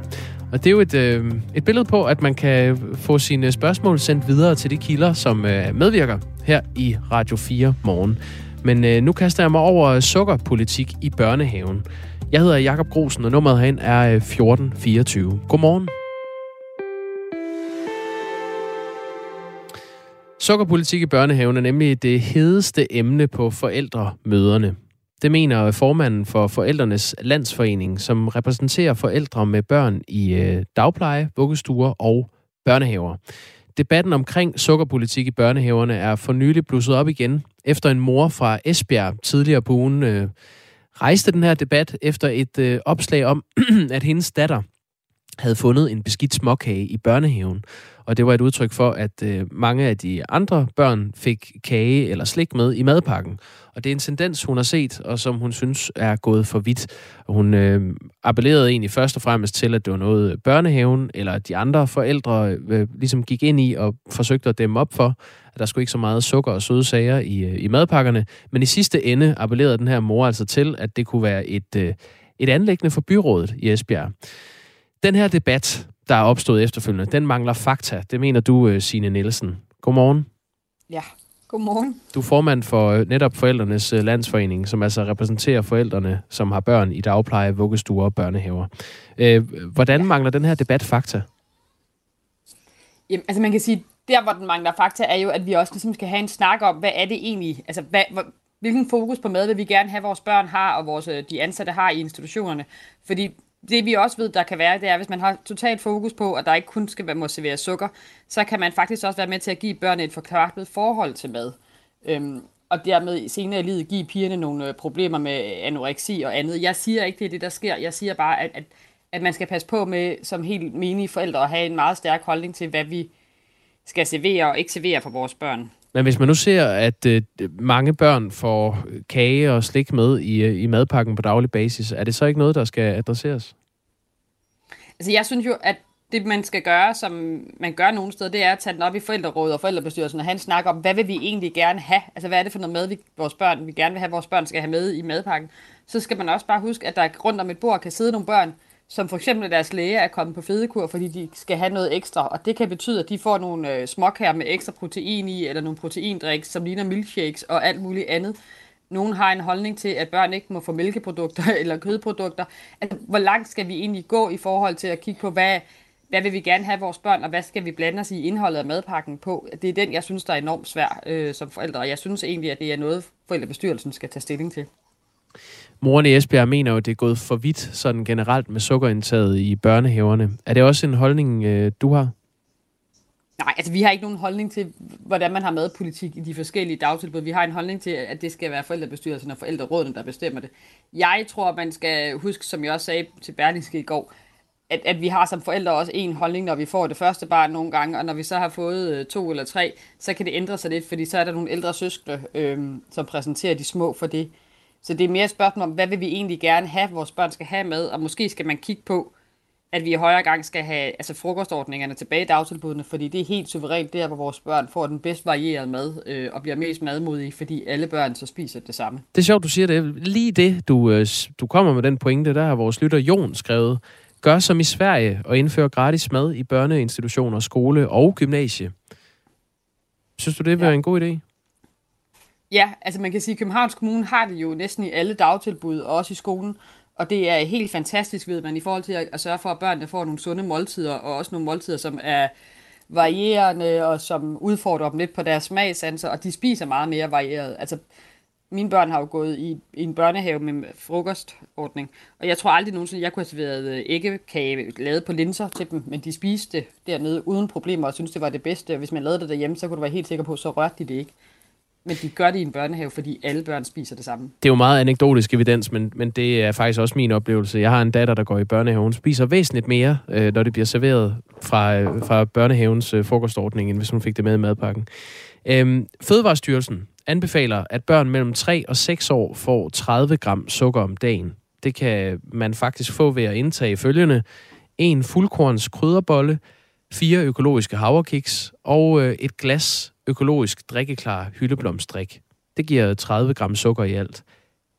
Og det er jo et, øh, et billede på, at man kan få sine spørgsmål sendt videre til de kilder, som øh, medvirker her i Radio 4 morgen. Men øh, nu kaster jeg mig over sukkerpolitik i børnehaven. Jeg hedder Jakob Grosen, og nummeret herind er øh, 1424. Godmorgen. Sukkerpolitik i børnehaven er nemlig det hedeste emne på forældremøderne. Det mener formanden for Forældrenes Landsforening, som repræsenterer forældre med børn i øh, dagpleje, vuggestuer og børnehaver. Debatten omkring sukkerpolitik i børnehaverne er for nylig blusset op igen efter en mor fra Esbjerg tidligere på ugen øh, rejste den her debat efter et øh, opslag om, at hendes datter havde fundet en beskidt småkage i børnehaven. Og det var et udtryk for, at øh, mange af de andre børn fik kage eller slik med i madpakken. Og det er en tendens, hun har set, og som hun synes er gået for vidt. Hun øh, appellerede egentlig først og fremmest til, at det var noget øh, børnehaven eller de andre forældre øh, ligesom gik ind i og forsøgte at dæmme op for, at der skulle ikke så meget sukker og søde sager i, øh, i madpakkerne. Men i sidste ende appellerede den her mor altså til, at det kunne være et, øh, et anlæggende for byrådet i Esbjerg. Den her debat, der er opstået efterfølgende, den mangler fakta. Det mener du, øh, Signe Nielsen. Godmorgen. Ja, godmorgen. Du er formand for øh, netop Forældrenes øh, Landsforening, som altså repræsenterer forældrene, som har børn i dagpleje, vuggestuer og børnehaver. Hvordan ja. mangler den her debat fakta? Jamen, altså man kan sige, der hvor den mangler fakta, er jo, at vi også ligesom skal have en snak om, hvad er det egentlig, altså hvad, hvilken fokus på mad vil vi gerne have, vores børn har, og vores, de ansatte har i institutionerne. Fordi det vi også ved, der kan være, det er, hvis man har totalt fokus på, at der ikke kun skal være, må servere sukker, så kan man faktisk også være med til at give børnene et forklartet forhold til mad. Øhm, og dermed senere i livet give pigerne nogle øh, problemer med anoreksi og andet. Jeg siger ikke, det er det, der sker. Jeg siger bare, at, at, at man skal passe på med, som helt menige forældre, at have en meget stærk holdning til, hvad vi skal servere og ikke servere for vores børn. Men hvis man nu ser, at øh, mange børn får øh, kage og slik med i, øh, i madpakken på daglig basis, er det så ikke noget, der skal adresseres? Altså jeg synes jo, at det man skal gøre, som man gør nogle steder, det er at tage den op i forældrerådet og forældrebestyrelsen, og han snakker om, hvad vil vi egentlig gerne have? Altså hvad er det for noget mad, vi, vores børn, vi gerne vil have, vores børn skal have med i madpakken? Så skal man også bare huske, at der rundt om et bord kan sidde nogle børn, som for eksempel deres læge er kommet på fedekur, fordi de skal have noget ekstra, og det kan betyde, at de får nogle øh, her med ekstra protein i, eller nogle proteindriks, som ligner milkshakes og alt muligt andet. Nogen har en holdning til, at børn ikke må få mælkeprodukter eller kødprodukter. Altså, hvor langt skal vi egentlig gå i forhold til at kigge på, hvad, hvad vil vi gerne have vores børn, og hvad skal vi blande os i indholdet af madpakken på? Det er den, jeg synes, der er enormt svær øh, som forældre, og jeg synes egentlig, at det er noget, forældrebestyrelsen skal tage stilling til. Moren i Esbjerg mener jo, at det er gået for vidt sådan generelt med sukkerindtaget i børnehaverne. Er det også en holdning, øh, du har? Nej, altså vi har ikke nogen holdning til, hvordan man har madpolitik i de forskellige dagtilbud. Vi har en holdning til, at det skal være forældrebestyrelsen og forældrerådene, der bestemmer det. Jeg tror, man skal huske, som jeg også sagde til Berlingske i går, at, at vi har som forældre også en holdning, når vi får det første barn nogle gange, og når vi så har fået øh, to eller tre, så kan det ændre sig lidt, fordi så er der nogle ældre søskende, øh, som præsenterer de små for det. Så det er mere et spørgsmål om, hvad vil vi egentlig gerne have, vores børn skal have med, og måske skal man kigge på, at vi i højere gang skal have altså frokostordningerne tilbage i dagtilbudene, fordi det er helt suverænt der, hvor vores børn får den bedst varierede mad øh, og bliver mest madmodige, fordi alle børn så spiser det samme. Det er sjovt, du siger det. Lige det, du, øh, du kommer med den pointe, der har vores lytter Jon skrevet, gør som i Sverige og indføre gratis mad i børneinstitutioner, skole og gymnasie. Synes du, det vil ja. være en god idé? Ja, altså man kan sige, at Københavns Kommune har det jo næsten i alle dagtilbud, og også i skolen. Og det er helt fantastisk, ved man, i forhold til at, at sørge for, at børnene får nogle sunde måltider, og også nogle måltider, som er varierende, og som udfordrer dem lidt på deres smagsanser, og de spiser meget mere varieret. Altså, mine børn har jo gået i, i en børnehave med frokostordning, og jeg tror aldrig nogensinde, jeg kunne have serveret øh, æggekage lavet på linser til dem, men de spiste det dernede uden problemer og synes det var det bedste. Og hvis man lavede det derhjemme, så kunne du være helt sikker på, så rørte de det ikke. Men de gør det i en børnehave, fordi alle børn spiser det samme. Det er jo meget anekdotisk evidens, men, men det er faktisk også min oplevelse. Jeg har en datter, der går i børnehave. Hun spiser væsentligt mere, øh, når det bliver serveret fra, øh, fra børnehavens øh, frokostordning, end hvis hun fik det med i madpakken. Øhm, Fødevarestyrelsen anbefaler, at børn mellem 3 og 6 år får 30 gram sukker om dagen. Det kan man faktisk få ved at indtage følgende. En fuldkorns krydderbolle, fire økologiske havrekiks og øh, et glas økologisk drikkeklar hyldeblomstdrik. Det giver 30 gram sukker i alt.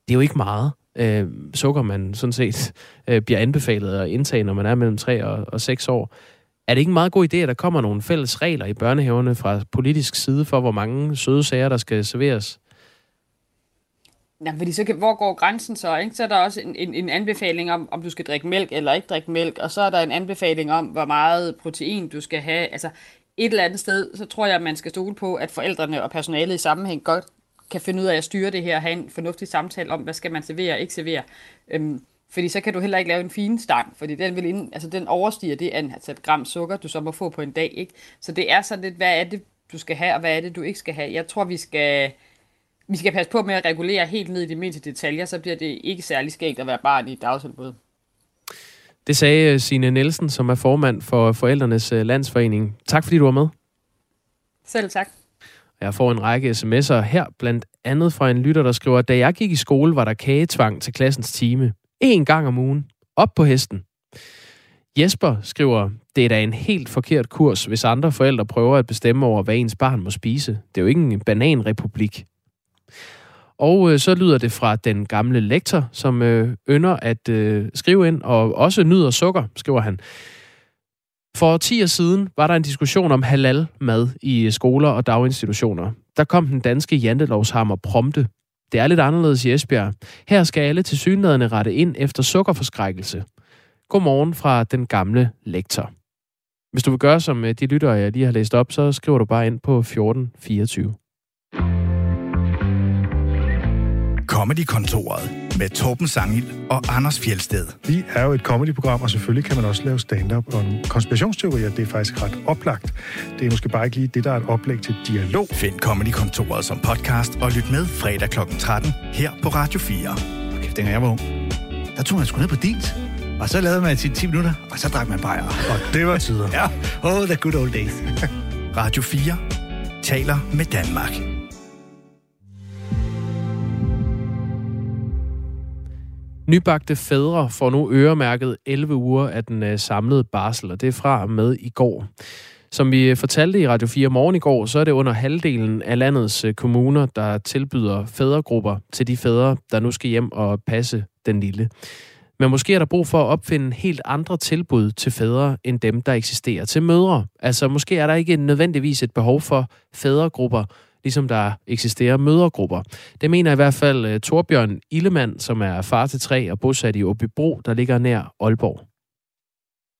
Det er jo ikke meget øh, sukker, man sådan set øh, bliver anbefalet at indtage, når man er mellem 3 og, og 6 år. Er det ikke en meget god idé, at der kommer nogle fælles regler i børnehaverne fra politisk side for, hvor mange søde sager, der skal serveres? Jamen, fordi så kan, hvor går grænsen så? Ikke? Så er der også en, en, en anbefaling om, om du skal drikke mælk eller ikke drikke mælk, og så er der en anbefaling om, hvor meget protein du skal have. Altså, et eller andet sted, så tror jeg, at man skal stole på, at forældrene og personalet i sammenhæng godt kan finde ud af at styre det her, have en fornuftig samtale om, hvad skal man servere og ikke servere. Øhm, fordi så kan du heller ikke lave en fin stang, fordi den, vil ind, altså den overstiger det antal altså gram sukker, du så må få på en dag. Ikke? Så det er sådan lidt, hvad er det, du skal have, og hvad er det, du ikke skal have. Jeg tror, vi skal, vi skal passe på med at regulere helt ned i de mindste detaljer, så bliver det ikke særlig skægt at være barn i et dagtilbud. Det sagde øh, Signe Nielsen, som er formand for Forældrenes øh, Landsforening. Tak fordi du var med. Selv tak. Jeg får en række sms'er her, blandt andet fra en lytter, der skriver, da jeg gik i skole, var der kagetvang til klassens time. En gang om ugen. Op på hesten. Jesper skriver, det er da en helt forkert kurs, hvis andre forældre prøver at bestemme over, hvad ens barn må spise. Det er jo ikke en bananrepublik. Og øh, så lyder det fra den gamle lektor, som øh, ynder at øh, skrive ind, og også nyder sukker, skriver han. For 10 år siden var der en diskussion om halal-mad i øh, skoler og daginstitutioner. Der kom den danske jantelovshammer prompte. Det er lidt anderledes i Esbjerg. Her skal alle til synlædende rette ind efter sukkerforskrækkelse. Godmorgen fra den gamle lektor. Hvis du vil gøre som øh, de lyttere, jeg lige har læst op, så skriver du bare ind på 1424. Comedy-kontoret med Torben Sangil og Anders Fjelsted. Vi er jo et comedy-program, og selvfølgelig kan man også lave stand-up og konspirationsteorier. Det er faktisk ret oplagt. Det er måske bare ikke lige det, der er et oplæg til dialog. Find Comedy-kontoret som podcast og lyt med fredag kl. 13 her på Radio 4. Okay, dengang jeg var ung, der tog man sgu ned på dit. Og så lavede man til 10 minutter, og så drak man bajer. Og det var tider. ja, oh, the good old days. Radio 4 taler med Danmark. Nybagte fædre får nu øremærket 11 uger af den øh, samlede barsel, og det er fra med i går. Som vi øh, fortalte i Radio 4 morgen i går, så er det under halvdelen af landets øh, kommuner, der tilbyder fædregrupper til de fædre, der nu skal hjem og passe den lille. Men måske er der brug for at opfinde helt andre tilbud til fædre, end dem, der eksisterer til mødre. Altså måske er der ikke nødvendigvis et behov for fædregrupper, ligesom der eksisterer mødergrupper. Det mener i hvert fald øh, Torbjørn Illemand, som er far til tre og bosat i Åbybro, der ligger nær Aalborg.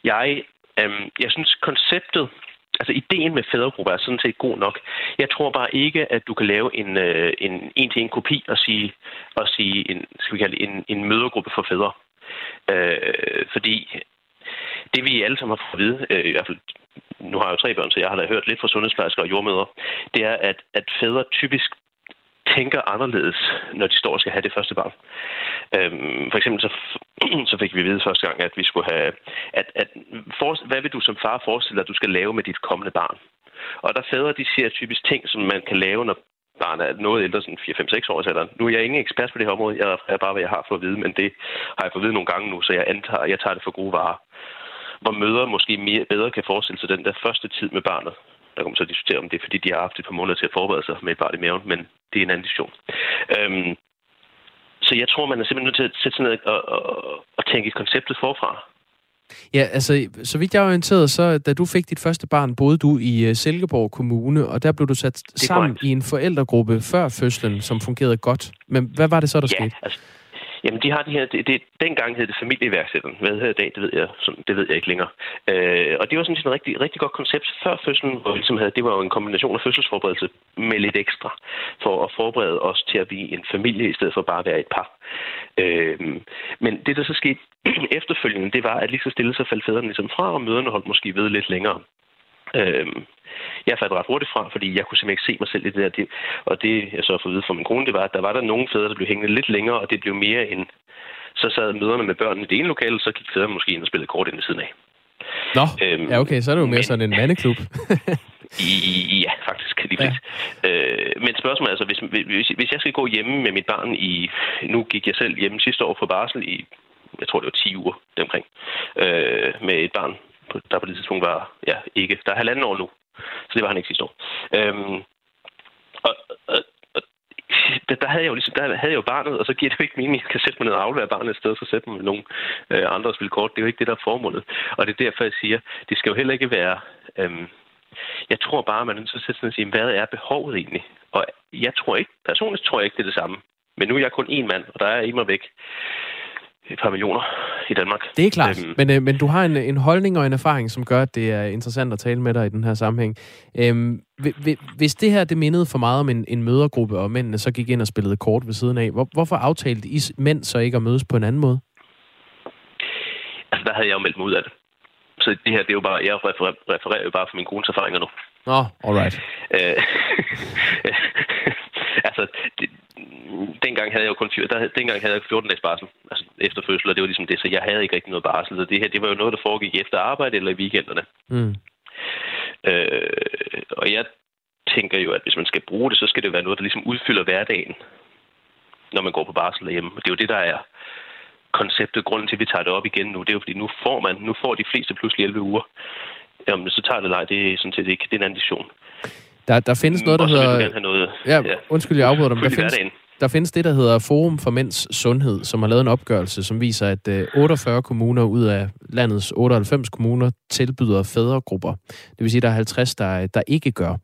Jeg, øhm, jeg synes konceptet, altså ideen med fædregrupper er sådan set god nok. Jeg tror bare ikke, at du kan lave en, øh, en en-til-en kopi og sige, og sige en, skal vi kalde det, en, en mødergruppe for fædre. Øh, fordi det vi alle sammen har fået at vide, øh, i hvert fald nu har jeg jo tre børn, så jeg har da hørt lidt fra sundhedsplejersker og jordmøder, det er, at, at fædre typisk tænker anderledes, når de står og skal have det første barn. Øhm, for eksempel så, så fik vi at vide første gang, at vi skulle have, at, at for, hvad vil du som far forestille dig, at du skal lave med dit kommende barn? Og der fædre, de siger typisk ting, som man kan lave, når barnet er noget ældre, sådan 4-5-6 år alderen. Nu er jeg ingen ekspert på det her område, jeg er bare, hvad jeg har fået at vide, men det har jeg fået at vide nogle gange nu, så jeg antager, jeg tager det for gode varer hvor møder måske mere, bedre kan forestille sig den der første tid med barnet. Der man så diskutere, om det fordi de har haft et par måneder til at forberede sig med et barn i maven, men det er en anden diskussion. Øhm, så jeg tror, man er simpelthen nødt til at sætte sig ned og, og, og tænke konceptet forfra. Ja, altså, så vidt jeg er orienteret, så da du fik dit første barn, boede du i uh, Silkeborg Kommune, og der blev du sat sammen korrekt. i en forældregruppe før fødslen, som fungerede godt. Men hvad var det så, der ja, skete? Altså, Jamen, de har de her... Det, det, dengang hed det familieiværksætteren. Hvad hedder det i dag, det ved jeg, sådan, det ved jeg ikke længere. Øh, og det var sådan et rigtig, rigtig godt koncept før fødslen, hvor vi ligesom havde, det var jo en kombination af fødselsforberedelse med lidt ekstra, for at forberede os til at blive en familie, i stedet for bare at være et par. Øh, men det, der så skete efterfølgende, det var, at lige så stille så faldt fædrene ligesom fra, og møderne holdt måske ved lidt længere. Øh, jeg faldt ret hurtigt fra, fordi jeg kunne simpelthen ikke se mig selv i det der. Og det, jeg så har fået vide fra min kone, det var, at der var der nogle fædre, der blev hængende lidt længere, og det blev mere en... Så sad møderne med børnene i det ene lokale, så gik fædrene måske ind og spillede kort ind ved siden af. Nå, øhm, ja okay, så er det jo mere men, sådan en mandeklub. i, ja, faktisk. Lige ja. øh, men spørgsmålet er altså, hvis, hvis, hvis jeg skal gå hjemme med mit barn i... Nu gik jeg selv hjemme sidste år på barsel i, jeg tror det var 10 uger deromkring, øh, med et barn, der på det tidspunkt var, ja, ikke, der er halvanden år nu. Så det var han ikke sidste år. Øhm, og, og, og der, der, havde jeg jo ligesom, der havde jeg jo barnet, og så giver det jo ikke mening, at jeg kan sætte mig ned og aflevere barnet et sted, og så sætte mig med nogle øh, andre og spille kort. Det er jo ikke det, der er formålet. Og det er derfor, jeg siger, det skal jo heller ikke være... Øhm, jeg tror bare, man er nødt til at sætte sig og sige, hvad er behovet egentlig? Og jeg tror ikke, personligt tror jeg ikke, det er det samme. Men nu er jeg kun én mand, og der er i mig væk et par millioner i Danmark. Det er klart, øhm, men, øh, men du har en, en holdning og en erfaring, som gør, at det er interessant at tale med dig i den her sammenhæng. Øhm, hvis det her det mindede for meget om en, en mødergruppe, og mændene så gik ind og spillede kort ved siden af, hvor, hvorfor aftalte I mænd så ikke at mødes på en anden måde? Altså, der havde jeg jo meldt mig ud af det. Så det her, det er jo bare, jeg refererer, refererer jo bare for min kones erfaringer nu. Nå, oh, alright. Øh, altså, det, dengang havde jeg jo kun der, dengang havde jeg 14 dages barsel altså efter fødsel, og det var ligesom det, så jeg havde ikke rigtig noget barsel. Så det her, det var jo noget, der foregik efter arbejde eller i weekenderne. Mm. Øh, og jeg tænker jo, at hvis man skal bruge det, så skal det være noget, der ligesom udfylder hverdagen, når man går på barsel derhjemme. Og det er jo det, der er konceptet. Grunden til, at vi tager det op igen nu, det er jo, fordi nu får man, nu får de fleste pludselig 11 uger. Jamen, så tager det nej, det er sådan set ikke, det er en anden diskussion. Der, der findes noget, der hedder... Noget, ja, ja, undskyld, jeg afbryder dig, der findes, der findes det, der hedder Forum for Mænds Sundhed, som har lavet en opgørelse, som viser, at 48 øh, kommuner ud af landets 98 kommuner tilbyder fædregrupper. Det vil sige, at der er 50, der, der ikke gør.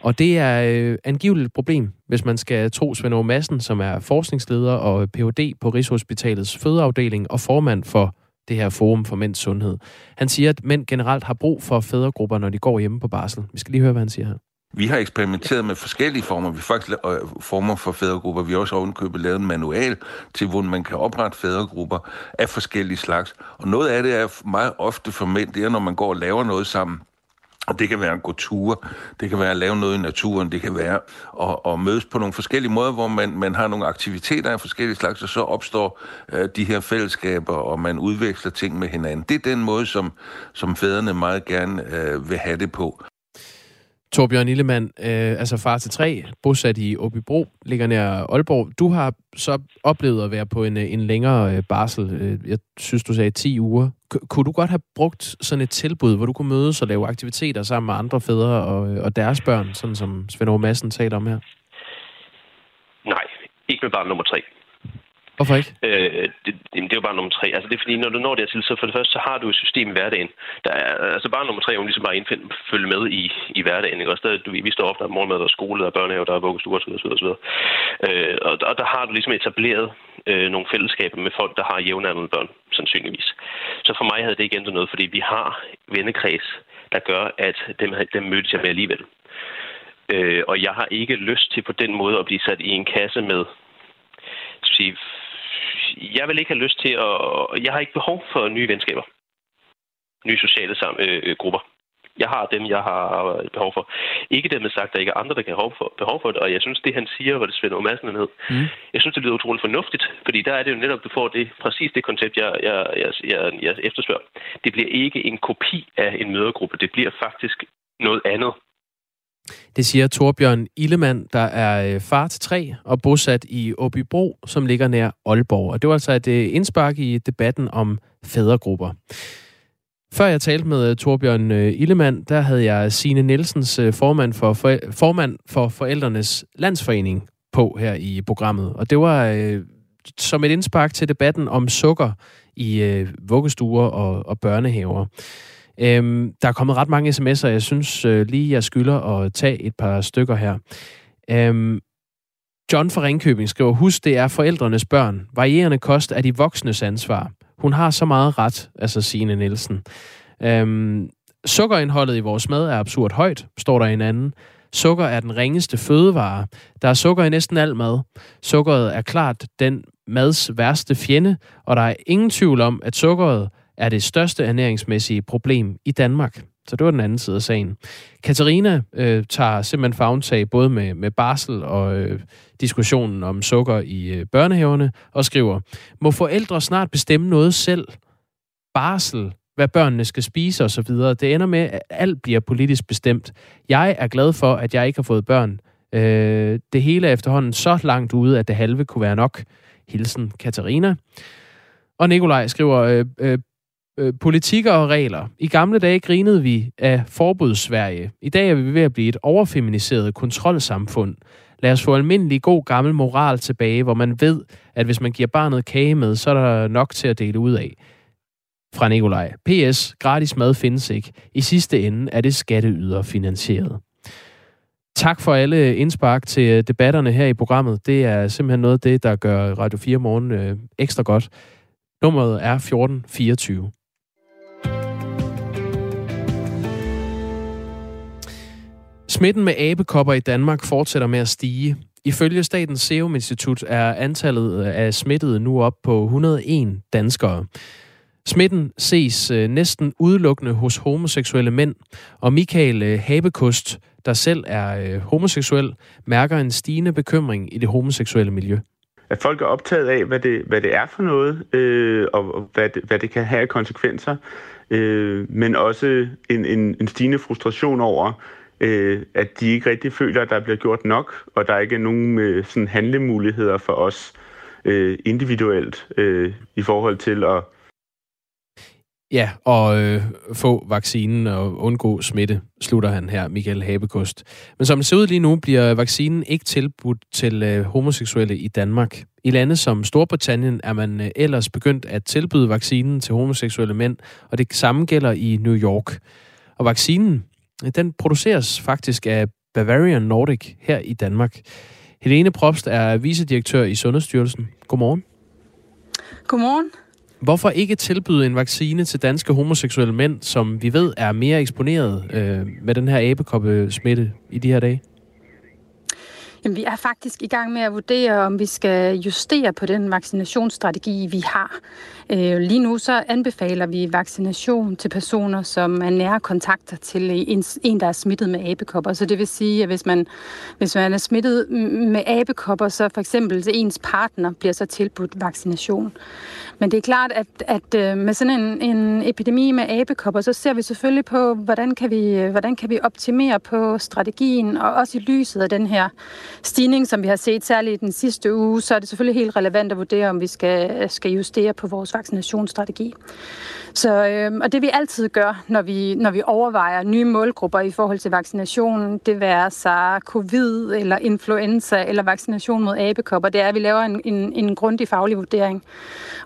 Og det er øh, angiveligt et problem, hvis man skal tro Svend Aage Madsen, som er forskningsleder og Ph.D. på Rigshospitalets fødeafdeling og formand for det her Forum for Mænds Sundhed. Han siger, at mænd generelt har brug for fædregrupper, når de går hjemme på barsel. Vi skal lige høre, hvad han siger her. Vi har eksperimenteret med forskellige former. Vi har faktisk øh, former for fædregrupper. Vi har også ovenkøbet lavet en manual til, hvor man kan oprette fædregrupper af forskellige slags. Og noget af det er meget ofte for mænd, det er, når man går og laver noget sammen. Og det kan være at gå ture, det kan være at lave noget i naturen, det kan være at, at mødes på nogle forskellige måder, hvor man, man har nogle aktiviteter af forskellige slags, og så opstår øh, de her fællesskaber, og man udveksler ting med hinanden. Det er den måde, som, som fædrene meget gerne øh, vil have det på. Torbjørn Illemann, øh, altså far til tre, bosat i Åbybro, ligger nær Aalborg. Du har så oplevet at være på en, øh, en længere øh, barsel. Øh, jeg synes, du sagde 10 uger. K- kunne du godt have brugt sådan et tilbud, hvor du kunne mødes og lave aktiviteter sammen med andre fædre og, øh, og deres børn, sådan som Svend Aage Madsen taler om her? Nej, ikke med barn nummer tre. Hvorfor ikke? Øh, det, det, er jo bare nummer tre. Altså, det er fordi, når du når dertil, så for det første, så har du et system i hverdagen. Der er, altså bare nummer tre, er ligesom bare indfind, følge med i, i hverdagen. Ikke? Også der, du, vi står op, der er morgenmad, der er skole, der er børnehave, der er vuggestuer osv. osv., osv. Øh, og, og der har du ligesom etableret øh, nogle fællesskaber med folk, der har jævnaldrende børn, sandsynligvis. Så for mig havde det ikke ændret noget, fordi vi har vennekreds, der gør, at dem, dem mødtes jeg med alligevel. Øh, og jeg har ikke lyst til på den måde at blive sat i en kasse med sige, jeg vil ikke have lyst til at... Jeg har ikke behov for nye venskaber. Nye sociale sam, øh, grupper. Jeg har dem, jeg har behov for. Ikke dermed sagt, at der ikke er andre, der kan have behov for, det. Og jeg synes, det han siger, hvor det Svend Madsen hed, mm. jeg synes, det lyder utroligt fornuftigt. Fordi der er det jo netop, du får det, præcis det koncept, jeg, jeg, jeg, jeg, jeg efterspørger. Det bliver ikke en kopi af en mødergruppe. Det bliver faktisk noget andet. Det siger Torbjørn Illemann, der er øh, far til tre og bosat i Åbybro, som ligger nær Aalborg. Og det var altså et øh, indspark i debatten om fædregrupper. Før jeg talte med øh, Torbjørn Illemann, der havde jeg Signe Nielsens formand for, for, formand for Forældrenes Landsforening på her i programmet. Og det var øh, som et indspark til debatten om sukker i øh, vuggestuer og, og børnehaver. Øhm, der er kommet ret mange sms'er, jeg synes øh, lige, jeg skylder at tage et par stykker her. Øhm, John fra Ringkøbing skriver, husk, det er forældrenes børn. Varierende kost er de voksnes ansvar. Hun har så meget ret, altså Signe Nielsen. Øhm, sukkerindholdet i vores mad er absurd højt, står der en anden. Sukker er den ringeste fødevare. Der er sukker i næsten al mad. Sukkeret er klart den mads værste fjende, og der er ingen tvivl om, at sukkeret er det største ernæringsmæssige problem i Danmark. Så det var den anden side af sagen. Katarina øh, tager simpelthen fagntag både med, med barsel og øh, diskussionen om sukker i øh, børnehaverne, og skriver, må forældre snart bestemme noget selv? Barsel, hvad børnene skal spise osv. Det ender med, at alt bliver politisk bestemt. Jeg er glad for, at jeg ikke har fået børn. Øh, det hele er efterhånden så langt ude, at det halve kunne være nok. Hilsen Katarina. Og Nikolaj skriver, øh, øh, øh, politikker og regler. I gamle dage grinede vi af forbudssverige. I dag er vi ved at blive et overfeminiseret kontrolsamfund. Lad os få almindelig god gammel moral tilbage, hvor man ved, at hvis man giver barnet kage med, så er der nok til at dele ud af. Fra Nikolaj. PS. Gratis mad findes ikke. I sidste ende er det skatteyder finansieret. Tak for alle indspark til øh, debatterne her i programmet. Det er simpelthen noget af det, der gør Radio 4 Morgen øh, ekstra godt. Nummeret er 1424. Smitten med abekopper i Danmark fortsætter med at stige. Ifølge Statens Serum Institut er antallet øh, af smittede nu op på 101 danskere. Smitten ses øh, næsten udelukkende hos homoseksuelle mænd, og Michael øh, Habekost, der selv er homoseksuel, mærker en stigende bekymring i det homoseksuelle miljø. At folk er optaget af, hvad det, hvad det er for noget, øh, og, og hvad, det, hvad det kan have af konsekvenser, øh, men også en, en, en stigende frustration over, øh, at de ikke rigtig føler, at der bliver gjort nok, og der ikke er nogen øh, sådan handlemuligheder for os øh, individuelt øh, i forhold til at Ja, og øh, få vaccinen og undgå smitte, slutter han her, Michael Habekost. Men som det ser ud lige nu, bliver vaccinen ikke tilbudt til øh, homoseksuelle i Danmark. I lande som Storbritannien er man øh, ellers begyndt at tilbyde vaccinen til homoseksuelle mænd, og det samme gælder i New York. Og vaccinen, den produceres faktisk af Bavarian Nordic her i Danmark. Helene Probst er vicedirektør i Sundhedsstyrelsen. Godmorgen. Godmorgen. Hvorfor ikke tilbyde en vaccine til danske homoseksuelle mænd, som vi ved er mere eksponeret øh, med den her abekoppesmitte i de her dage? Jamen, vi er faktisk i gang med at vurdere, om vi skal justere på den vaccinationsstrategi, vi har. Øh, lige nu så anbefaler vi vaccination til personer, som er nære kontakter til en, en der er smittet med abekopper. Så det vil sige, at hvis man, hvis man er smittet med abekopper, så for eksempel ens partner bliver så tilbudt vaccination. Men det er klart, at, at øh, med sådan en, en epidemi med abekopper, så ser vi selvfølgelig på, hvordan kan vi, hvordan kan vi optimere på strategien, og også i lyset af den her stigning, som vi har set særligt i den sidste uge, så er det selvfølgelig helt relevant at vurdere, om vi skal, skal justere på vores vaccinationsstrategi. Så, øh, og det vi altid gør, når vi, når vi overvejer nye målgrupper i forhold til vaccinationen, det være sig covid eller influenza eller vaccination mod abekopper, det er, at vi laver en, en, en grundig faglig vurdering.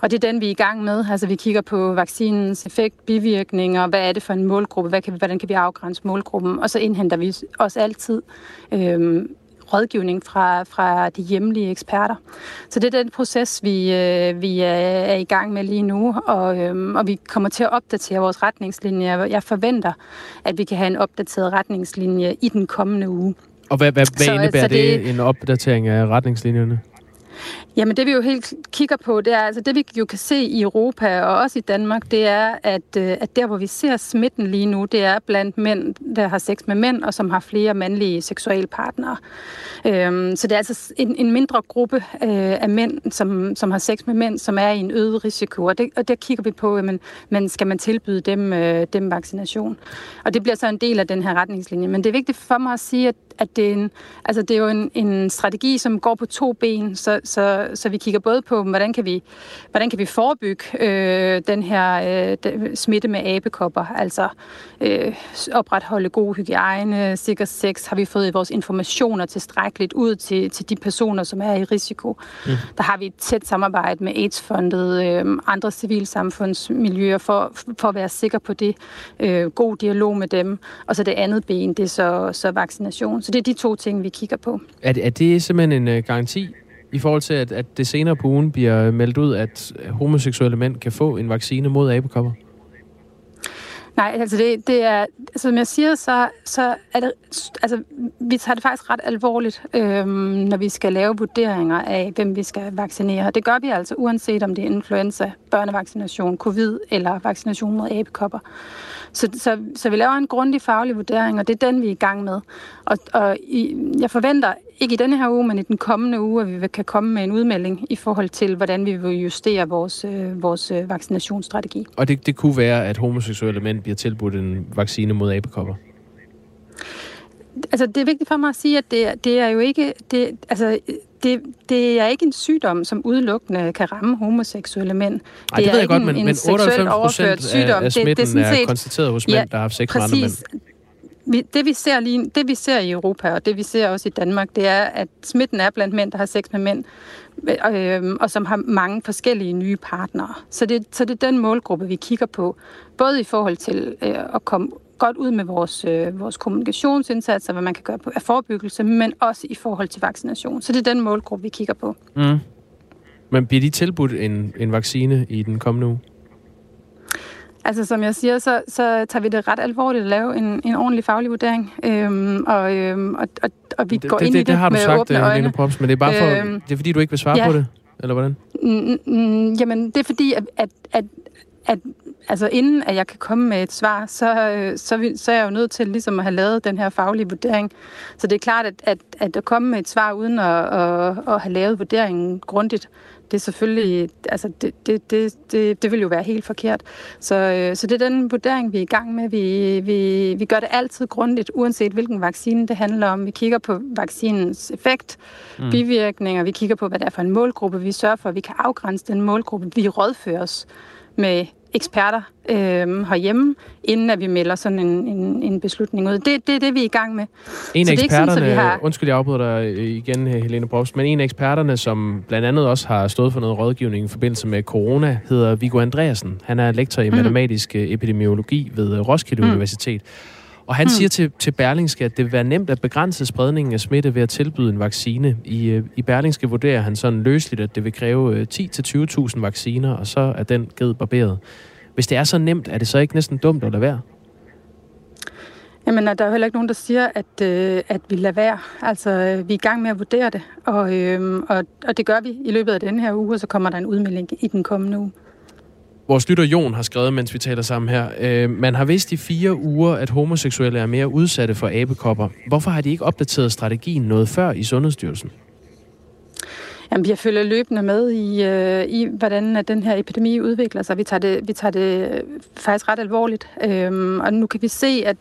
Og det er den, vi er i gang med. Altså vi kigger på vaccinens effekt, bivirkninger, hvad er det for en målgruppe, hvad kan vi, hvordan kan vi afgrænse målgruppen, og så indhenter vi også altid øh, rådgivning fra, fra de hjemlige eksperter. Så det er den proces, vi, øh, vi er i gang med lige nu, og, øh, og vi kommer til at opdatere vores retningslinjer. Jeg forventer, at vi kan have en opdateret retningslinje i den kommende uge. Og hvad, hvad, hvad så, indebærer så det, det, en opdatering af retningslinjerne? Jamen det vi jo helt kigger på, det er altså det vi jo kan se i Europa og også i Danmark, det er, at, øh, at der hvor vi ser smitten lige nu, det er blandt mænd, der har sex med mænd og som har flere mandlige seksualpartnere. Øhm, så det er altså en, en mindre gruppe øh, af mænd, som, som har sex med mænd, som er i en øget risiko. Og, det, og der kigger vi på, jamen, men skal man tilbyde dem, øh, dem vaccination? Og det bliver så en del af den her retningslinje. Men det er vigtigt for mig at sige, at at det er, en, altså det er jo en, en strategi, som går på to ben, så, så, så vi kigger både på, hvordan kan vi, hvordan kan vi forebygge øh, den her øh, smitte med abekopper, altså øh, opretholde god hygiejne, sikker sex, har vi fået vores informationer tilstrækkeligt ud til, til de personer, som er i risiko. Mm. Der har vi et tæt samarbejde med AIDS-fondet, øh, andre civilsamfundsmiljøer, for, for at være sikre på det. Øh, god dialog med dem. Og så det andet ben, det er så, så vaccination. Så det er de to ting, vi kigger på. Er det, er det simpelthen en uh, garanti i forhold til, at, at det senere på ugen bliver meldt ud, at homoseksuelle mænd kan få en vaccine mod abekopper? Nej, altså det, det er, altså som jeg siger, så, så er det, altså vi tager det faktisk ret alvorligt, øhm, når vi skal lave vurderinger af, hvem vi skal vaccinere. Det gør vi altså, uanset om det er influenza, børnevaccination, covid eller vaccination mod abekopper. Så, så, så vi laver en grundig faglig vurdering, og det er den, vi er i gang med. Og, og i, jeg forventer ikke i denne her uge, men i den kommende uge, at vi kan komme med en udmelding i forhold til, hvordan vi vil justere vores, øh, vores øh, vaccinationsstrategi. Og det, det kunne være, at homoseksuelle mænd bliver tilbudt en vaccine mod abekopper? Altså, det er vigtigt for mig at sige, at det, det er jo ikke... Det, altså, det, det er ikke en sygdom, som udelukkende kan ramme homoseksuelle mænd. Ej, det, det ved jeg godt, men, en men 98 procent af, af smitten det, det er, set, er konstateret hos mænd, ja, der har haft sex præcis. med andre mænd. Vi, det, vi ser lige, det vi ser i Europa, og det vi ser også i Danmark, det er, at smitten er blandt mænd, der har sex med mænd, øh, og som har mange forskellige nye partnere. Så det, så det er den målgruppe, vi kigger på, både i forhold til øh, at komme godt ud med vores, øh, vores kommunikationsindsatser, hvad man kan gøre på af forebyggelse, men også i forhold til vaccination. Så det er den målgruppe, vi kigger på. Mm. Men bliver de tilbudt en, en vaccine i den kommende uge? Altså som jeg siger, så, så tager vi det ret alvorligt at lave en, en ordentlig faglig vurdering, øhm, og, øhm, og, og, og vi det, går det, ind det, i det, det har du med sagt, åbne øjne. Helene Props, men det er bare for, Øhm, det er fordi, du ikke vil svare ja. på det, eller hvordan? Mm, mm, jamen, det er fordi, at, at, at, at altså, inden at jeg kan komme med et svar, så, øh, så, så er jeg jo nødt til ligesom at have lavet den her faglige vurdering. Så det er klart, at, at, at at komme med et svar uden at, at, at have lavet vurderingen grundigt, det er selvfølgelig, altså det, det, det, det, det vil jo være helt forkert. Så, øh, så det er den vurdering, vi er i gang med. Vi, vi, vi gør det altid grundigt, uanset hvilken vaccine det handler om. Vi kigger på vaccinens effekt, Mm. bivirkninger, vi kigger på, hvad det er for en målgruppe. Vi sørger for, at vi kan afgrænse den målgruppe. Vi rådfører os med eksperter øh, herhjemme, inden at vi melder sådan en, en, en beslutning ud. Det, det er det, vi er i gang med. En så af det er ikke sådan, eksperterne, så vi har... undskyld, jeg afbryder dig igen, Helene Props, men en af eksperterne, som blandt andet også har stået for noget rådgivning i forbindelse med corona, hedder Viggo Andreasen. Han er lektor i Mhm. matematisk øh, epidemiologi ved øh, Roskilde Mhm. Universitet. Og han Mhm. siger til, til Berlingske, at det vil være nemt at begrænse spredningen af smitte ved at tilbyde en vaccine. I, øh, i Berlingske vurderer han sådan løsligt, at det vil kræve øh, 10-20.000 vacciner, og så er den ged barberet. Hvis det er så nemt, er det så ikke næsten dumt at lade være? Jamen, der er jo heller ikke nogen, der siger, at, øh, at vi lader være. Altså, øh, vi er i gang med at vurdere det, og, øh, og, og det gør vi i løbet af denne her uge, og så kommer der en udmelding i den kommende uge. Vores lytter Jon har skrevet, mens vi taler sammen her. Øh, man har vidst i fire uger, at homoseksuelle er mere udsatte for abekopper. Hvorfor har de ikke opdateret strategien noget før i Sundhedsstyrelsen? Jamen, vi følger løbende med i, øh, i hvordan at den her epidemi udvikler sig. Vi tager det, vi tager det øh, faktisk ret alvorligt, øhm, og nu kan vi se, at,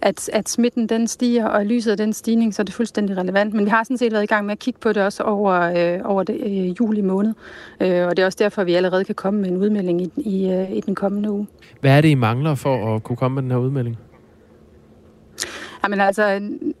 at, at smitten den stiger, og i lyset af den stigning, så er det fuldstændig relevant. Men vi har sådan set været i gang med at kigge på det også over, øh, over det, øh, juli måned, øh, og det er også derfor, at vi allerede kan komme med en udmelding i, i, øh, i den kommende uge. Hvad er det, I mangler for at kunne komme med den her udmelding? Jamen altså,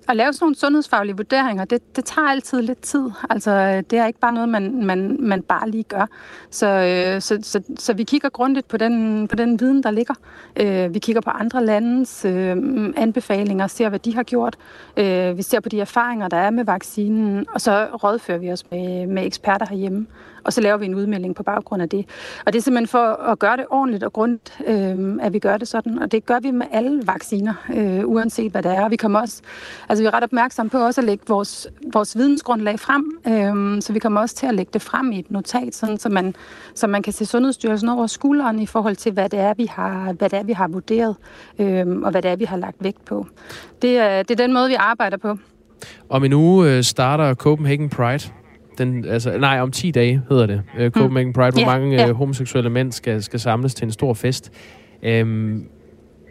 at lave sådan nogle sundhedsfaglige vurderinger, det, det tager altid lidt tid. Altså, det er ikke bare noget, man, man, man bare lige gør. Så, øh, så, så, så vi kigger grundigt på den, på den viden, der ligger. Øh, vi kigger på andre landes øh, anbefalinger, ser, hvad de har gjort. Øh, vi ser på de erfaringer, der er med vaccinen, og så rådfører vi os med, med eksperter herhjemme. Og så laver vi en udmelding på baggrund af det. Og det er simpelthen for at gøre det ordentligt og grundigt, øh, at vi gør det sådan. Og det gør vi med alle vacciner, øh, uanset hvad det er. Og vi kommer også, altså vi er ret opmærksomme på også at lægge vores, vores vidensgrundlag frem. Øh, så vi kommer også til at lægge det frem i et notat, sådan, så, man, så man kan se Sundhedsstyrelsen over skulderen i forhold til, hvad det er, vi har, hvad det er, vi har vurderet, øh, og hvad det er, vi har lagt vægt på. Det er, det er den måde, vi arbejder på. Om en uge øh, starter Copenhagen Pride. Den, altså, nej, om 10 dage hedder det. Øh, Copenhagen Pride, hvor Ja, mange ja. øh, homoseksuelle mænd skal, skal samles til en stor fest. Øhm,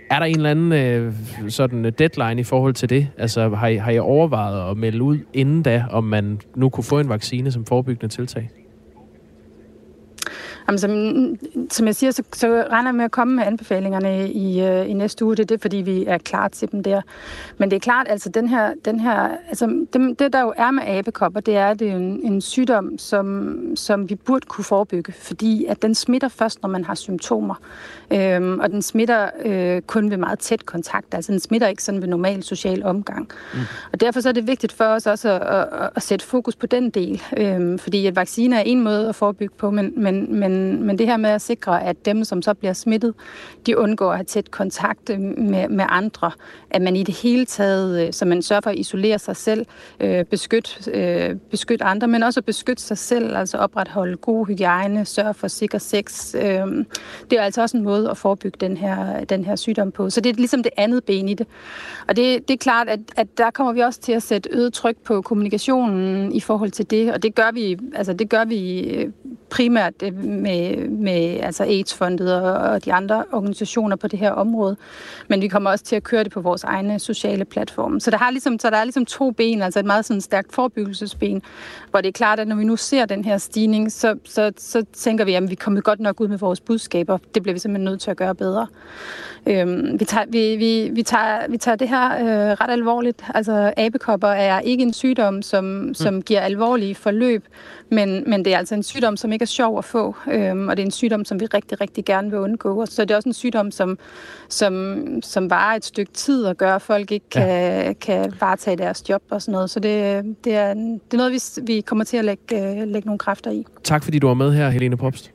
er der en eller anden øh, sådan øh, deadline i forhold til det? Altså, har I, har I overvejet at melde ud inden da, om man nu kunne få en vaccine som forebyggende tiltag? Jamen, som, som jeg siger, så, så regner jeg med at komme med anbefalingerne i, øh, i næste uge. Det er det, fordi vi er klar til dem der. Men det er klart, altså den her, den her altså det, det der jo er med abekopper, det er, at det er en, en sygdom, som, som vi burde kunne forebygge, fordi at den smitter først, når man har symptomer. Øhm, og den smitter øh, kun ved meget tæt kontakt, altså den smitter ikke sådan ved normal social omgang. Mm. Og derfor så er det vigtigt for os også at, at, at sætte fokus på den del, øhm, fordi at vacciner er en måde at forebygge på, men, men, men, men det her med at sikre, at dem, som så bliver smittet, de undgår at have tæt kontakt med, med andre, at man i det hele taget, øh, så man sørger for at isolere sig selv, øh, beskytte, øh, beskytte andre, men også at beskytte sig selv, altså opretholde god hygiejne, sørge for sikker sex. Øh, det er altså også en måde at forebygge den her, den her sygdom på. Så det er ligesom det andet ben i det. Og det, det er klart, at, at der kommer vi også til at sætte øget tryk på kommunikationen i forhold til det, og det gør vi, altså det gør vi øh, primært øh, med, med altså AIDS-fondet og, og de andre organisationer på det her område. Men vi kommer også til at køre det på vores egne sociale platforme. Så der, har ligesom, så der er ligesom to ben, altså et meget sådan stærkt forebyggelsesben, hvor det er klart, at når vi nu ser den her stigning, så, så, så tænker vi, at vi kommer godt nok ud med vores budskaber. Det bliver vi simpelthen nødt til at gøre bedre. Øhm, vi, tager, vi, vi, vi, tager, vi tager det her øh, ret alvorligt. Altså abekopper er ikke en sygdom, som, som giver alvorlige forløb, men, men det er altså en sygdom, som ikke er sjov at få, øhm, og det er en sygdom, som vi rigtig, rigtig gerne vil undgå. Så det er også en sygdom, som, som, som varer et stykke tid og gør, at folk ikke kan, ja. kan varetage deres job og sådan noget. Så det, det, er, det er noget, vi, vi kommer til at lægge, lægge nogle kræfter i. Tak fordi du var med her, Helene Popst.